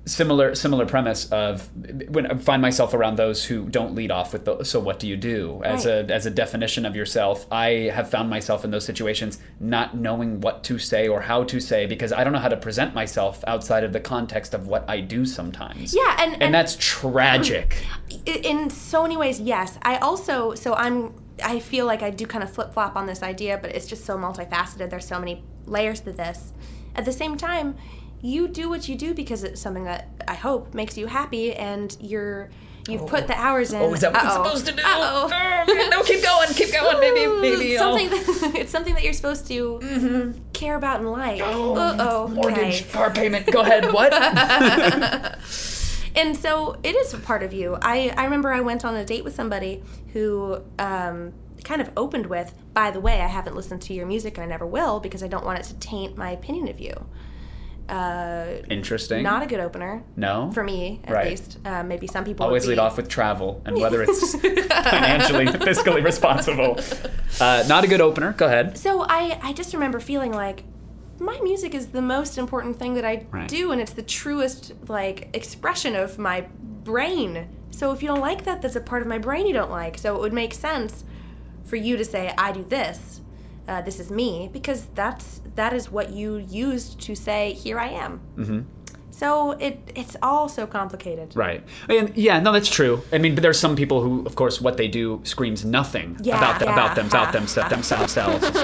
similar similar premise of when I find myself around those who don't lead off with the so what do you do? As Right. a as a definition of yourself I have found myself in those situations not knowing what to say or how to say because I don't know how to present myself outside of the context of what I do sometimes. Yeah, and- and, and- that's tragic. [clears throat] In so many ways yes. I also so i'm i feel like i do kind of flip-flop on this idea but it's just so multifaceted. There's so many layers to this. At the same time you do what you do because it's something that i hope makes you happy and you're you've put the hours in oh is that what Uh-oh. I'm supposed to do. Oh, no keep going keep going maybe maybe something that, [laughs] it's something that you're supposed to care about and like Uh-oh. mortgage Okay. car payment go ahead what [laughs] and so it is a part of you. I, I remember I went on a date with somebody who um, kind of opened with, by the way, I haven't listened to your music and I never will because I don't want it to taint my opinion of you. Uh, Interesting. not a good opener no for me, at Right. least. Uh, maybe some people Always lead off with travel and [laughs] whether it's [laughs] financially, fiscally responsible. Uh, not a good opener. Go ahead. So I, I just remember feeling like my music is the most important thing that I Right. do, and it's the truest like expression of my brain. So if you don't like that, that's a part of my brain you don't like. So it would make sense for you to say, "I do this. Uh, this is me," because that's that is what you used to say, "Here I am." Mm-hmm. So it it's all so complicated. Right. And yeah, no, that's true. I mean, but there's some people who, of course, what they do screams nothing Yeah, about them, yeah. about them, about [laughs] them, themselves.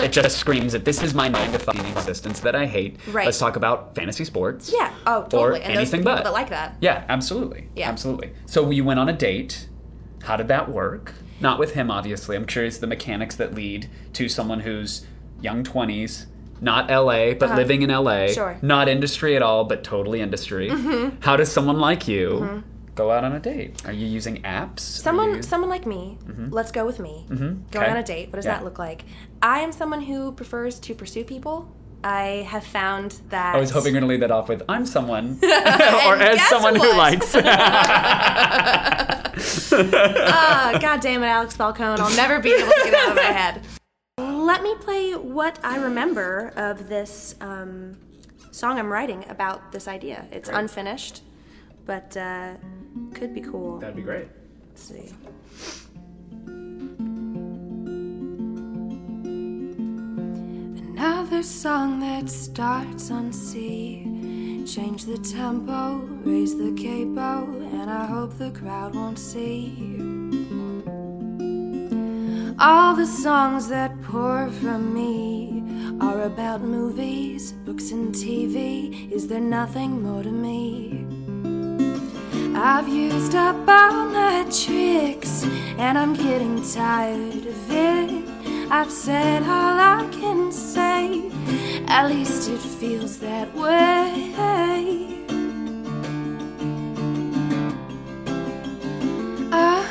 it just screams that this is my nine to five existence that I hate. Right. Let's talk about fantasy sports. Yeah. Oh, totally. and anything but. that like that. Yeah, absolutely. Yeah. Absolutely. So you went on a date. How did that work? Not with him, obviously. I'm curious the mechanics that lead to someone who's young 20s, not LA, but living in LA. Uh-huh. Sure. Mm-hmm. Not industry at all, but totally industry. How does someone like you go out on a date? Are you using apps? Someone, you- someone like me. Let's go with me. Going Mm-hmm. Okay. on a date. What does Yeah. that look like? I am someone who prefers to pursue people. I have found that. I was hoping you're going to lead that off with, I'm someone. [laughs] [laughs] or as someone who likes. [laughs] Ah, God damn it, Alex Falcone! I'll never be able to get out of my head. Let me play what I remember of this um, song I'm writing about this idea. It's Great. unfinished, but uh, could be cool. That'd be great. Let's see. Another song that starts on C. Change the tempo, raise the capo, and I hope the crowd won't see. All the songs that pour from me are about movies, books, and TV. Is there nothing more to me? I've used up all my tricks, and I'm getting tired of it. I've said all I can say, at least it feels that way. Oh.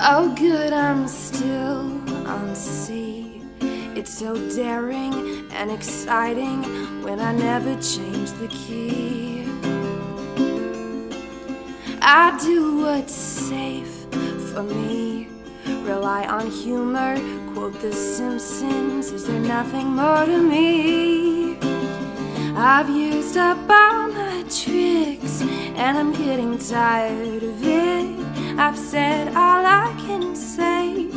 Oh, good, I'm still on C. It's so daring and exciting when I never change the key. I do what's safe for me. Rely on humor, quote The Simpsons. Is there nothing more to me? I've used up all my tricks and I'm getting tired of it. I've said all I can say,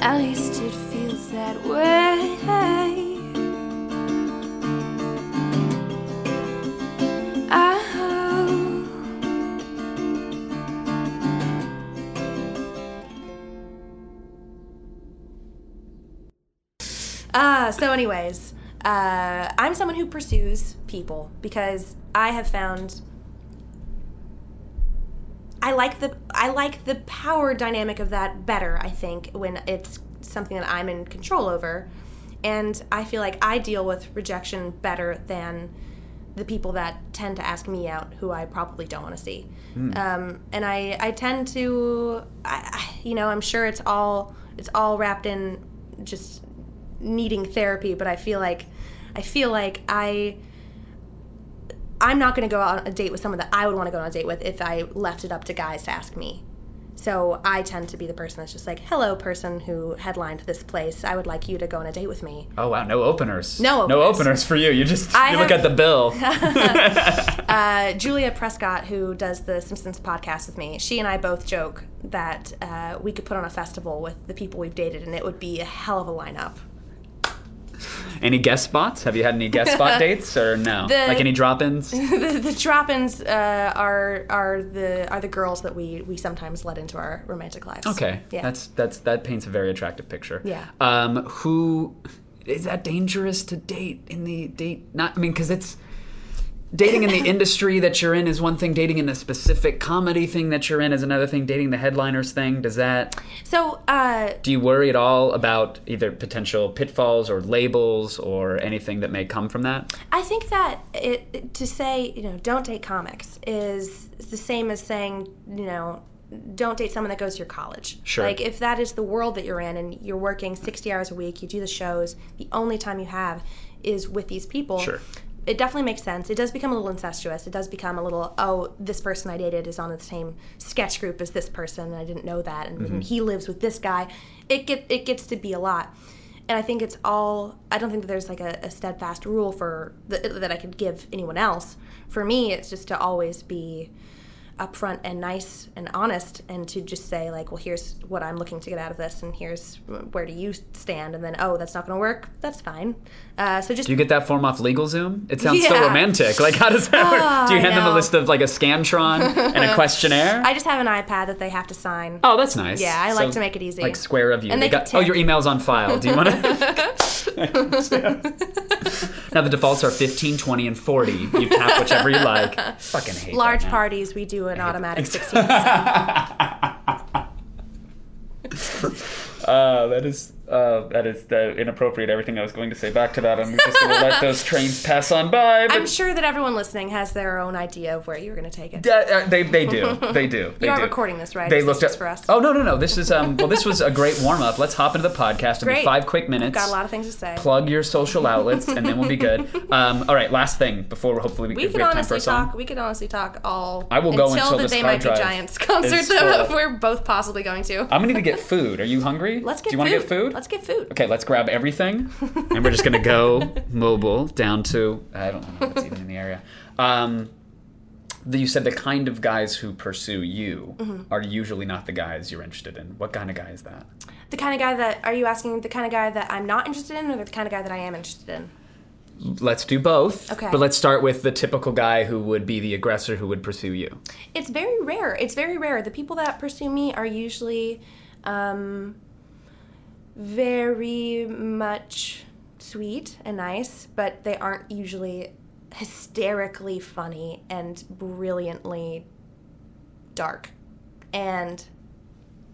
at least it feels that way. Uh, so, anyways, uh, I'm someone who pursues people because I have found I like the I like the power dynamic of that better. I think when it's something that I'm in control over, and I feel like I deal with rejection better than the people that tend to ask me out, who I probably don't want to see. Um, and I I tend to I, I you know I'm sure it's all it's all wrapped in just needing therapy, but I feel like I feel like I I'm not going to go on a date with someone that I would want to go on a date with if I left it up to guys to ask me. So I tend to be the person that's just like, "Hello, person who headlined this place. I would like you to go on a date with me." Oh wow, no openers. No No openers. openers for you. You just I you look have- at the bill. [laughs] [laughs] Uh, Julia Prescott, who does the Simpsons podcast with me, she and I both joke that uh, we could put on a festival with the people we've dated, and it would be a hell of a lineup. Any guest spots? Have you had any guest spot [laughs] dates or no? The- like any drop-ins? [laughs] the, the drop-ins uh, are are the are the girls that we we sometimes let into our romantic lives. Okay, Yeah. that's that's that paints a very attractive picture. Yeah. Um, who is that dangerous to date in the date? Not, I mean, because it's dating in the industry that you're in is one thing. Dating in the specific comedy thing that you're in is another thing. Dating the headliners thing does that? so. Uh, Do you worry at all about either potential pitfalls or labels or anything that may come from that? I think that it to say you know don't date comics is the same as saying you know don't date someone that goes to your college. Sure. Like if that is the world that you're in and you're working 60 hours a week, you do the shows, the only time you have is with these people. Sure. It definitely makes sense. It does become a little incestuous. It does become a little, oh, this person I dated is on the same sketch group as this person, and I didn't know that, and Mm-hmm. he lives with this guy. It get it gets to be a lot, and I think it's all. I don't think that there's like a, a steadfast rule for the, that I could give anyone else. For me, it's just to always be upfront and nice and honest and to just say like well here's what i'm looking to get out of this and here's where do you stand and then oh that's not going to work that's fine uh, so just Do you get that form off LegalZoom? It sounds so romantic. Like, how does that work? Oh, [laughs] Do you hand them a list of like a Scantron and a questionnaire? [laughs] i just have an ipad that they have to sign oh, that's nice. Yeah, I like to make it easy. Like square of you. And They they got, oh, your email's on file. Do you want to? [laughs] now the defaults are 15, 20, and 40. You tap whichever you like. Fucking hate large parties we do an automatic [laughs] 16 Uh, that is uh, that is uh, inappropriate. Everything I was going to say back to that. I'm just going to let those [laughs] trains pass on by. I'm sure that everyone listening has their own idea of where you're going to take it Uh, uh, they they do [laughs] they do. They you aren't do. recording this right They looked just up for us Oh no no no! This is um well this was a great warm up. Let's hop into the podcast. It'll be Great. five quick minutes. got a lot of things to say Plug your social outlets and then we'll be good. [laughs] Um, all right, last thing before hopefully we, we if could we have time for honestly a song. talk. We could honestly talk all. I will go until, until the this They Might Be Giants concert is that we're both possibly going to. I'm gonna need to get food. Are you hungry? Let's get Do you want food. to get food? Let's get food. Okay, let's grab everything, and we're just gonna go [laughs] mobile down to I don't know what's even in the area. Um, the, you said the kind of guys who pursue you Mm-hmm. are usually not the guys you're interested in. What kind of guy is that? The kind of guy that are you asking? The kind of guy that I'm not interested in, or the kind of guy that I am interested in? Let's do both. Okay. But let's start with the typical guy who would be the aggressor who would pursue you. It's very rare. It's very rare. The people that pursue me are usually um, very much sweet and nice, but they aren't usually hysterically funny and brilliantly dark. And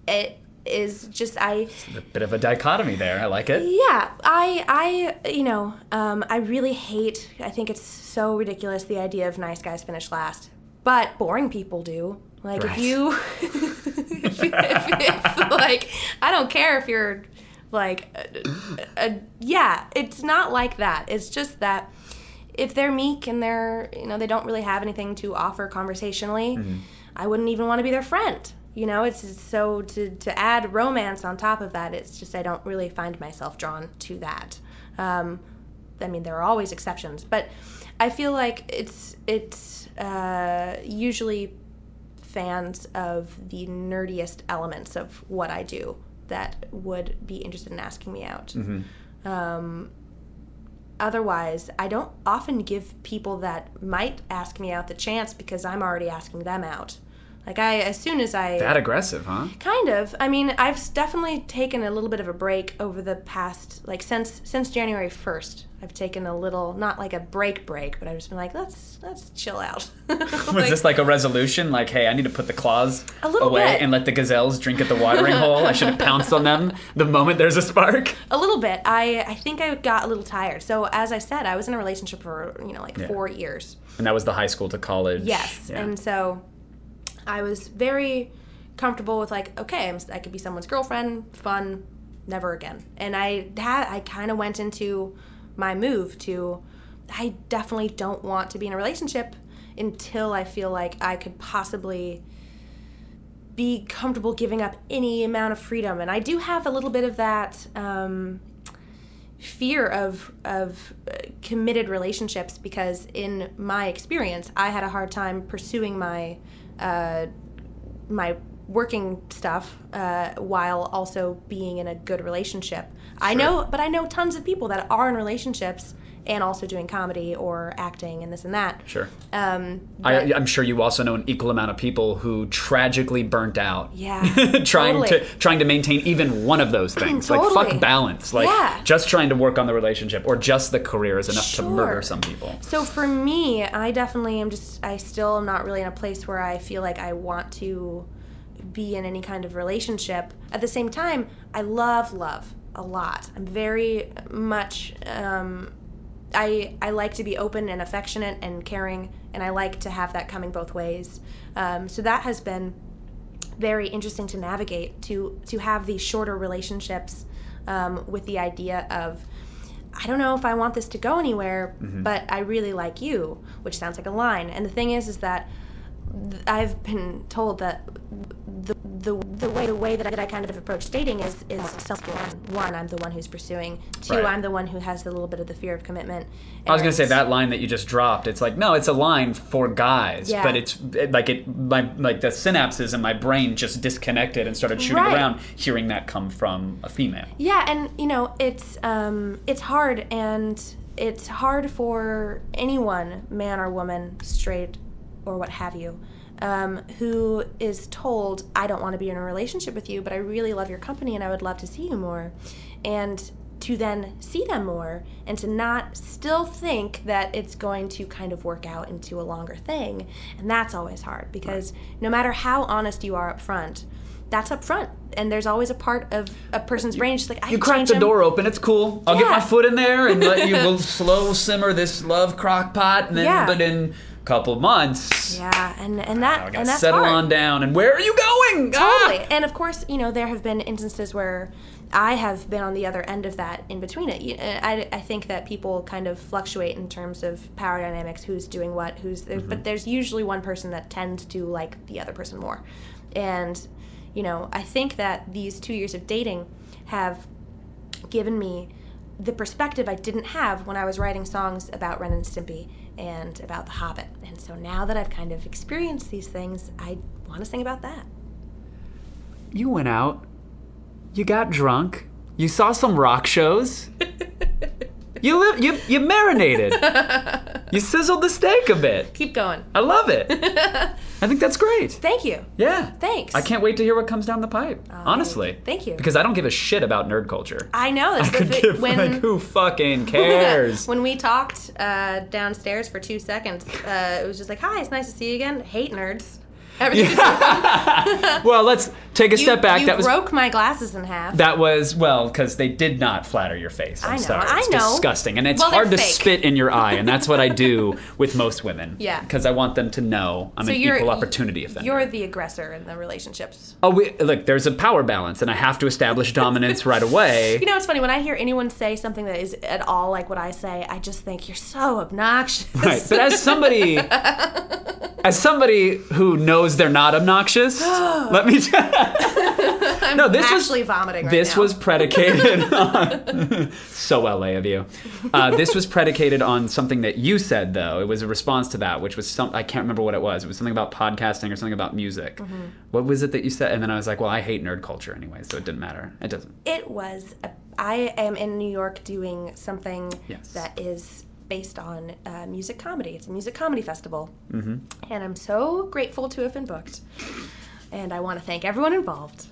it is just I A bit of a dichotomy there. I like it. yeah, I, I, you know, um, I really hate. I think it's so ridiculous the idea of nice guys finish last, but boring people do. Like Right. if you, [laughs] if, if, if, like, I don't care if you're like, a, a, yeah, it's not like that. It's just that if they're meek and they're, you know, they don't really have anything to offer conversationally, I wouldn't even want to be their friend. You know, it's it's so to, to add romance on top of that, it's just I don't really find myself drawn to that. Um, I mean, there are always exceptions, but I feel like it's it's uh, usually fans of the nerdiest elements of what I do that would be interested in asking me out. Um, otherwise, I don't often give people that might ask me out the chance because I'm already asking them out. Like I, as soon as I That aggressive, huh? Kind of. I mean, I've definitely taken a little bit of a break over the past, like since since January first. I've taken a little, not like a break break, but I've just been like, let's let's chill out. [laughs] Was this like a resolution? Like, hey, I need to put the claws A little away bit. and let the gazelles drink at the watering hole. I should have pounced on them the moment there's a spark. a little bit. I I think I got a little tired. So as I said, I was in a relationship for you know like Yeah. four years. And that was the high school to college. Yes, Yeah. and so I was very comfortable with like, okay, I'm, I could be someone's girlfriend, fun, never again. And I had, I kind of went into my move to, I definitely don't want to be in a relationship until I feel like I could possibly be comfortable giving up any amount of freedom. And I do have a little bit of that. Um, fear of of uh, committed relationships because in my experience I had a hard time pursuing my uh, my working stuff uh, while also being in a good relationship. I know, but I know tons of people that are in relationships and also doing comedy or acting and this and that. Sure. Um, I, I'm sure you also know an equal amount of people who tragically burnt out. Yeah, [laughs] trying totally. to trying to maintain even one of those things. Like fuck balance. Like Yeah. just trying to work on the relationship or just the career is enough to murder some people. So for me, I definitely am just I still am not really in a place where I feel like I want to be in any kind of relationship. At the same time, I love love a lot. I'm very much um I I like to be open and affectionate and caring and I like to have that coming both ways. Um, so that has been very interesting to navigate to to have these shorter relationships um, with the idea of I don't know if I want this to go anywhere, but I really like you, which sounds like a line. And the thing is, is that th- I've been told that the the, the way the way that I, kind of approach dating is is self one. I'm the one who's pursuing. Two, Right. I'm the one who has the little bit of the fear of commitment. I was gonna say that line that you just dropped. It's like no, it's a line for guys, Yeah. but it's it, like it my like the synapses in my brain just disconnected and started shooting Right. around, hearing that come from a female. Yeah, and you know, it's um, it's hard, and it's hard for anyone, man or woman, straight or what have you, um, who is told, "I don't want to be in a relationship with you, but I really love your company, and I would love to see you more," and to then see them more and to not still think that it's going to kind of work out into a longer thing and that's always hard because no matter how honest you are up front that's up front and there's always a part of a person's brain just like I You crack the him. door open. It's cool. I'll get my foot in there and let you we'll [laughs] slow simmer this love crock pot, and then Yeah. but in couple months, yeah and and that I and that's settle hard. on down. And where are you going? Totally. Ah! And of course, you know, there have been instances where I have been on the other end of that in between it. I, I think that people kind of fluctuate in terms of power dynamics, who's doing what, who's there, Mm-hmm. but there's usually one person that tends to like the other person more. And, you know, I think that these two years of dating have given me the perspective I didn't have when I was writing songs about Ren and Stimpy and about The Hobbit. And so now that I've kind of experienced these things, I want to sing about that. You went out. You got drunk. You saw some rock shows. [laughs] You live. You you marinated. You sizzled the steak a bit. Keep going. I love it. [laughs] I think that's great. Thank you. Yeah. Thanks. I can't wait to hear what comes down the pipe. honestly. thank you. Because I don't give a shit about nerd culture. I know that's I could give when like who fucking [laughs] cares? when we talked uh, downstairs for two seconds. Uh, it was just like, "Hi, it's nice to see you again." Hate nerds. Everything. [laughs] well, let's take a you, step back. You that was broke my glasses in half. that was well because they did not flatter your face. I'm I know, sorry. I It's know. disgusting, and it's Well, hard to fake. spit in your eye, and that's what I do [laughs] with most women. Yeah. because I want them to know I'm so an equal opportunity offender. You're the aggressor in the relationships. oh, we, look, there's a power balance, and I have to establish [laughs] dominance right away. You know, it's funny when I hear anyone say something that is at all like what I say. I just think you're so obnoxious. Right, but as somebody, as somebody who knows they're not obnoxious, [gasps] let me. Tell, [laughs] I'm no, this was- actually vomiting. Right this now. was predicated [laughs] on [laughs] so LA of you. Uh, this was predicated on something that you said, though. It was a response to that, which was some. I can't remember what it was. It was something about podcasting or something about music. Mm-hmm. What was it that you said? And then I was like, well, I hate nerd culture anyway, so it didn't matter. It doesn't. It was. A, I am in New York doing something Yes. that is based on uh, music comedy. It's a music comedy festival, mm-hmm. and I'm so grateful to have been booked. And I want to thank everyone involved.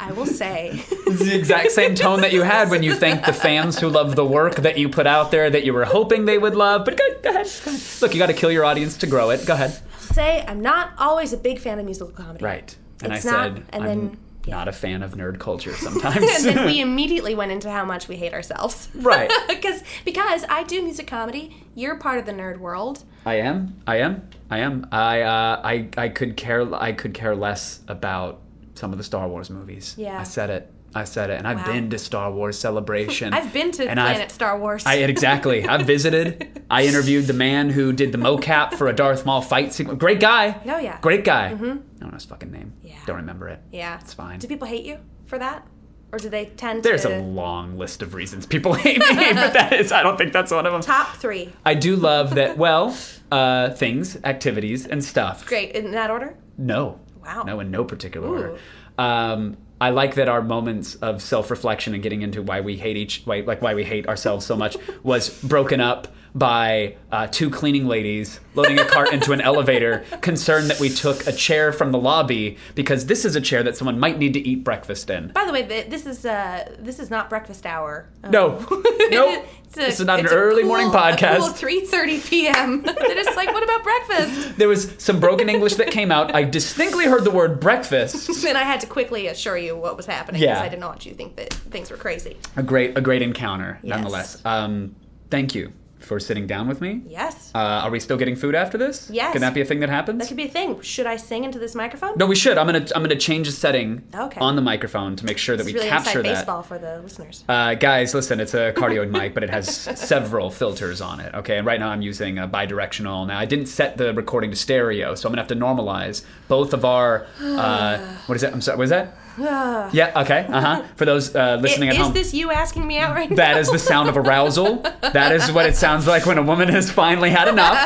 I will say, [laughs] It's the exact same tone that you had when you thanked the fans who love the work that you put out there that you were hoping they would love. But go, go ahead. Go ahead. Look, you got to kill your audience to grow it. Go ahead. say I'm not always a big fan of musical comedy. Right. And It's I not- said, and then- yeah. not a fan of nerd culture [laughs] sometimes. and then we [laughs] immediately went into how much we hate ourselves. Right. [laughs] because because I do music comedy. You're part of the nerd world. I am. I am. I am. I uh, I I could care. I could care less about some of the Star Wars movies. Yeah. I said it. I said it. And I've Wow. been to Star Wars Celebration. [laughs] I've been to and Planet I've- Star Wars. I exactly. I [laughs] visited. I interviewed the man who did the mocap for a Darth Maul fight sequence. Great guy. Oh, yeah. Great guy. I don't know his fucking name. Yeah. Don't remember it. yeah, It's fine. Do people hate you for that, or do they tend to There's to? a long list of reasons people [laughs] hate me, but that is. I don't think that's one of them. Top three. I do love that. Well, uh, things, activities, and stuff. Great in that order. No. Wow. No, in no particular order. Um, I like that our moments of self-reflection and getting into why we hate each, why, like why we hate ourselves so much, was broken up by uh, two cleaning ladies loading a cart into an elevator, concerned that we took a chair from the lobby because this is a chair that someone might need to eat breakfast in. By the way, this is uh, this is not breakfast hour. Um, No. [laughs] [laughs] A- This is not an early cool- morning podcast. Cool 3:30 p.m. They're just like, what about breakfast? There was some broken English that came out. I distinctly heard the word breakfast. [laughs] And I had to quickly assure you what was happening because Yeah. I didn't want you to think that things were crazy. a great a great encounter Yes. nonetheless um thank you for sitting down with me. Yes. Uh, are we still getting food after this? Yes. Can that be a thing that happens? that could be a thing. Should I sing into this microphone? no, we should. I'm gonna I'm gonna change the setting Okay. on the microphone to make sure that It's we really capture that. baseball for the listeners. Uh, guys, listen, it's a [laughs] cardioid mic, but it has several filters on it. Okay, and right now I'm using a bidirectional. Now I didn't set the recording to stereo, so I'm gonna have to normalize both of our. Uh, [sighs] what is that? I'm sorry. What is that? [sighs] yeah. Okay. Uh huh. For those uh, listening at is home. this you asking me out right now? That is the sound of arousal. That is what it sounds like when a woman has finally had enough.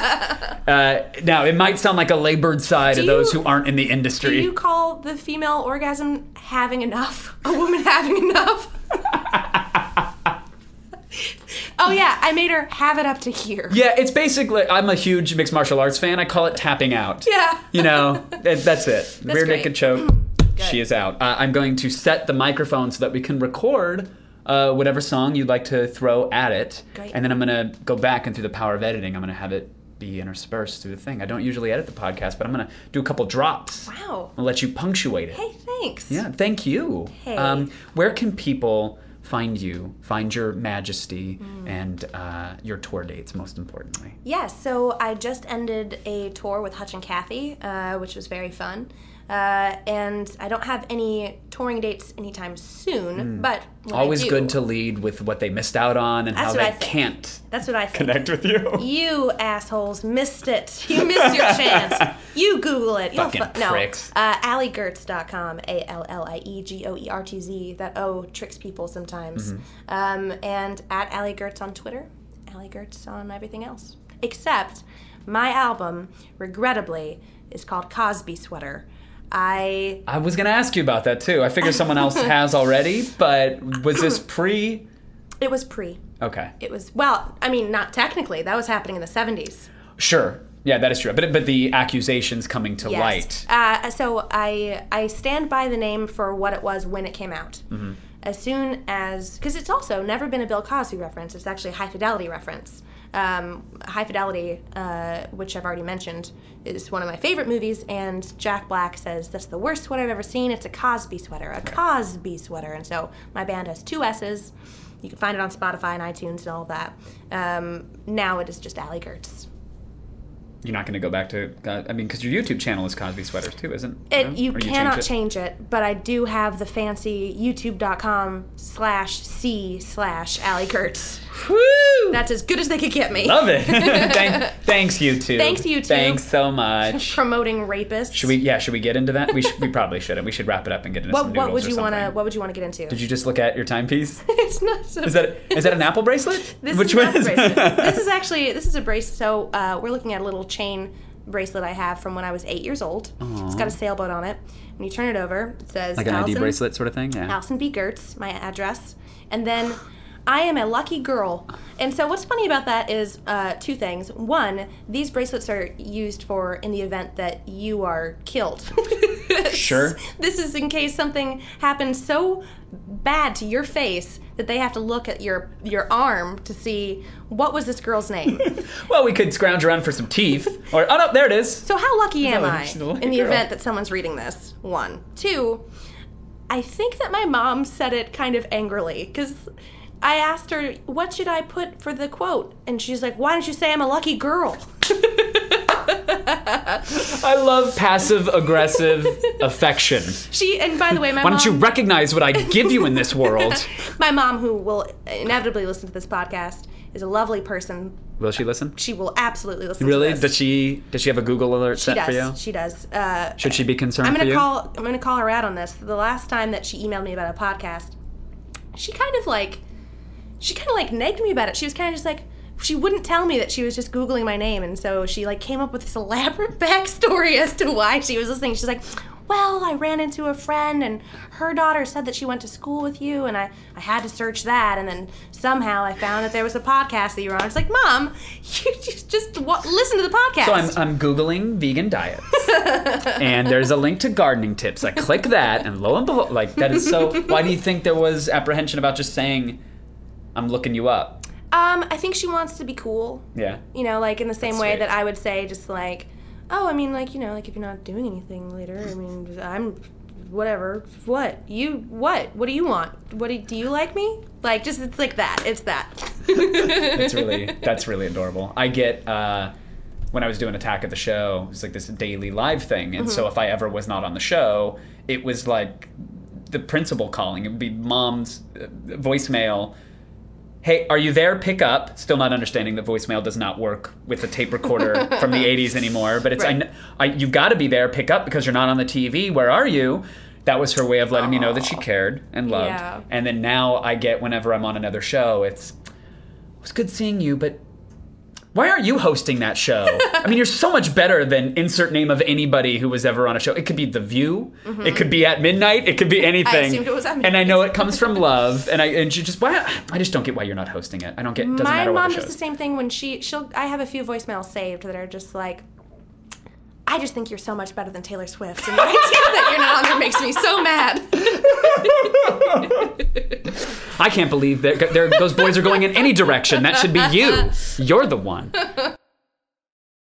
Uh, now, it might sound like a labored sigh to those you- who aren't in the industry. Do you call the female orgasm having enough? A woman having enough? [laughs] oh yeah, I made her have it up to here. yeah, it's basically. I'm a huge mixed martial arts fan. I call it tapping out. Yeah. You know, [laughs] that- that's it. Rear great. naked [clears throat] choke. She is out. Uh, I'm going to set the microphone so that we can record uh, whatever song you'd like to throw at it. Great. And then I'm going to go back and through the power of editing, I'm going to have it be interspersed through the thing. I don't usually edit the podcast, but I'm going to do a couple drops. Wow. I'll let you punctuate it. Hey, thanks. Yeah, thank you. Hey. Um, where can people find you, find your majesty, Hmm. and uh, your tour dates, most importantly? Yeah, so I just ended a tour with Hutch and Kathy, uh, which was very fun. Uh, and I don't have any touring dates anytime soon, but when I Hmm. Always do- good to lead with what they missed out on and how they can't That's what I think. connect with you. You assholes missed it. You missed your chance. [laughs] You Google it. You'll Fucking fu- no. pricks. Uh, AllieGoertz.com. A L L I E G O E R T Z. That O tricks people sometimes. Mm-hmm. Um, and at Allie Goertz on Twitter. Allie Goertz on everything else. Except my album, regrettably, is called Cosby Sweater. I I was gonna ask you about that too. I figure someone else [laughs] has already, but was this [clears throat] pre? it was pre. Okay, It was well, I mean, not technically. That was happening in the seventies. sure. Yeah, that is true. But but the accusations coming to light. Uh, so I I stand by the name for what it was when it came out. Mm-hmm. As soon as because it's also never been a Bill Cosby reference. It's actually a High Fidelity reference. Um, High Fidelity, uh, which I've already mentioned, is one of my favorite movies. And Jack Black says that's the worst sweater I've ever seen. It's a Cosby sweater, a Cosby sweater. And so my band has two S's. You can find it on Spotify and iTunes and all that. Um, now it is just Allie Goertz. You're not gonna go back to. Uh, I mean, because your YouTube channel is Cosby Sweaters too, isn't It, No? you Or cannot changed it? change it, but I do have the fancy youtube.com slash c slash Allie Goertz. Woo! That's as good as they could get me. Love it. [laughs] Thank, thanks, YouTube. Thanks, YouTube. Thanks so much. [laughs] Promoting rapists. Should we? Yeah, should we get into that? We should, we probably shouldn't. We should wrap it up and get into What, some what would you want to. What would you want to get into? Did you just look at your timepiece? [laughs] it's not. So, Is that is that an Apple bracelet? This Which is one is bracelet. this is actually this is a bracelet. So uh, we're looking at a little chain bracelet I have from when I was eight years old. It's got a sailboat on it. When you turn it over, it says like an ID bracelet sort of thing? Yeah. Allison B. Goertz, my address. And then I am a lucky girl. And so what's funny about that is uh, two things. One, these bracelets are used for in the event that you are killed. [laughs] Sure. [laughs] This is in case something happens so bad to your face that they have to look at your your arm to see what was this girl's name. [laughs] Well, we could scrounge around for some teeth. Or oh no, there it is. So how lucky am I lucky in the girl. event that someone's reading this? One, two. I think that my mom said it kind of angrily because I asked her, "What should I put for the quote?" And she's like, "Why don't you say I'm a lucky girl?" I love passive aggressive [laughs] affection. she and by the way, my mom Why don't you recognize what I give you in this world? [laughs] my mom, who will inevitably listen to this podcast, is a lovely person. Will she listen? She will absolutely listen. Really? To this. Does she does she have a Google alert She set does. for you? She does. Uh, Should she be concerned I'm gonna call. I'm gonna call her out on this. The last time that she emailed me about a podcast, she kind of like, she kind of like nagged me about it. She was kind of just like, she wouldn't tell me that she was just googling my name, and so she like came up with this elaborate [laughs] backstory as to why she was listening. She's like. Well, I ran into a friend and her daughter said that she went to school with you and I, I had to search that and then somehow I found that there was a podcast that you were on. It's like, Mom, [laughs] you just, just wa- listen to the podcast. So I'm, I'm Googling vegan diets. [laughs] and there's a link to gardening tips. I click that, and lo and behold, like, that is so. Why do you think there was apprehension about just saying, I'm looking you up? um, I think she wants to be cool. Yeah. you know, like in the same That's way sweet. that I would say, just like, oh, I mean, like you know, like if you're not doing anything later, I mean, I'm whatever. What you? What? What do you want? What do, do you like me? Like just it's like that. It's that. That's really [laughs] that's really adorable. I get uh, when I was doing Attack of the Show, it was like this daily live thing, and so if I ever was not on the show, it was like the principal calling. It would be mom's uh, voicemail. Hey, are you there? Pick up. Still not understanding that voicemail does not work with a tape recorder [laughs] from the '80s anymore. But it's I, Right. kn- I, you've got to be there. Pick up because you're not on the TV. Where are you? That was her way of letting me know that she cared and loved. Yeah. And then now I get whenever I'm on another show, it's it was good seeing you, but why aren't you hosting that show? I mean, you're so much better than insert name of anybody who was ever on a show. It could be The View. It could be at midnight. It could be anything. Mm-hmm. assumed it was at And I know it comes from love. And I and you just why I just don't get why you're not hosting it. I don't get. Doesn't My matter mom does the same thing when she she'll. I have a few voicemails saved that are just like. I just think you're so much better than Taylor Swift, and the idea that you're not on there makes me so mad. I can't believe that those boys are going in any direction. That should be you. You're the one.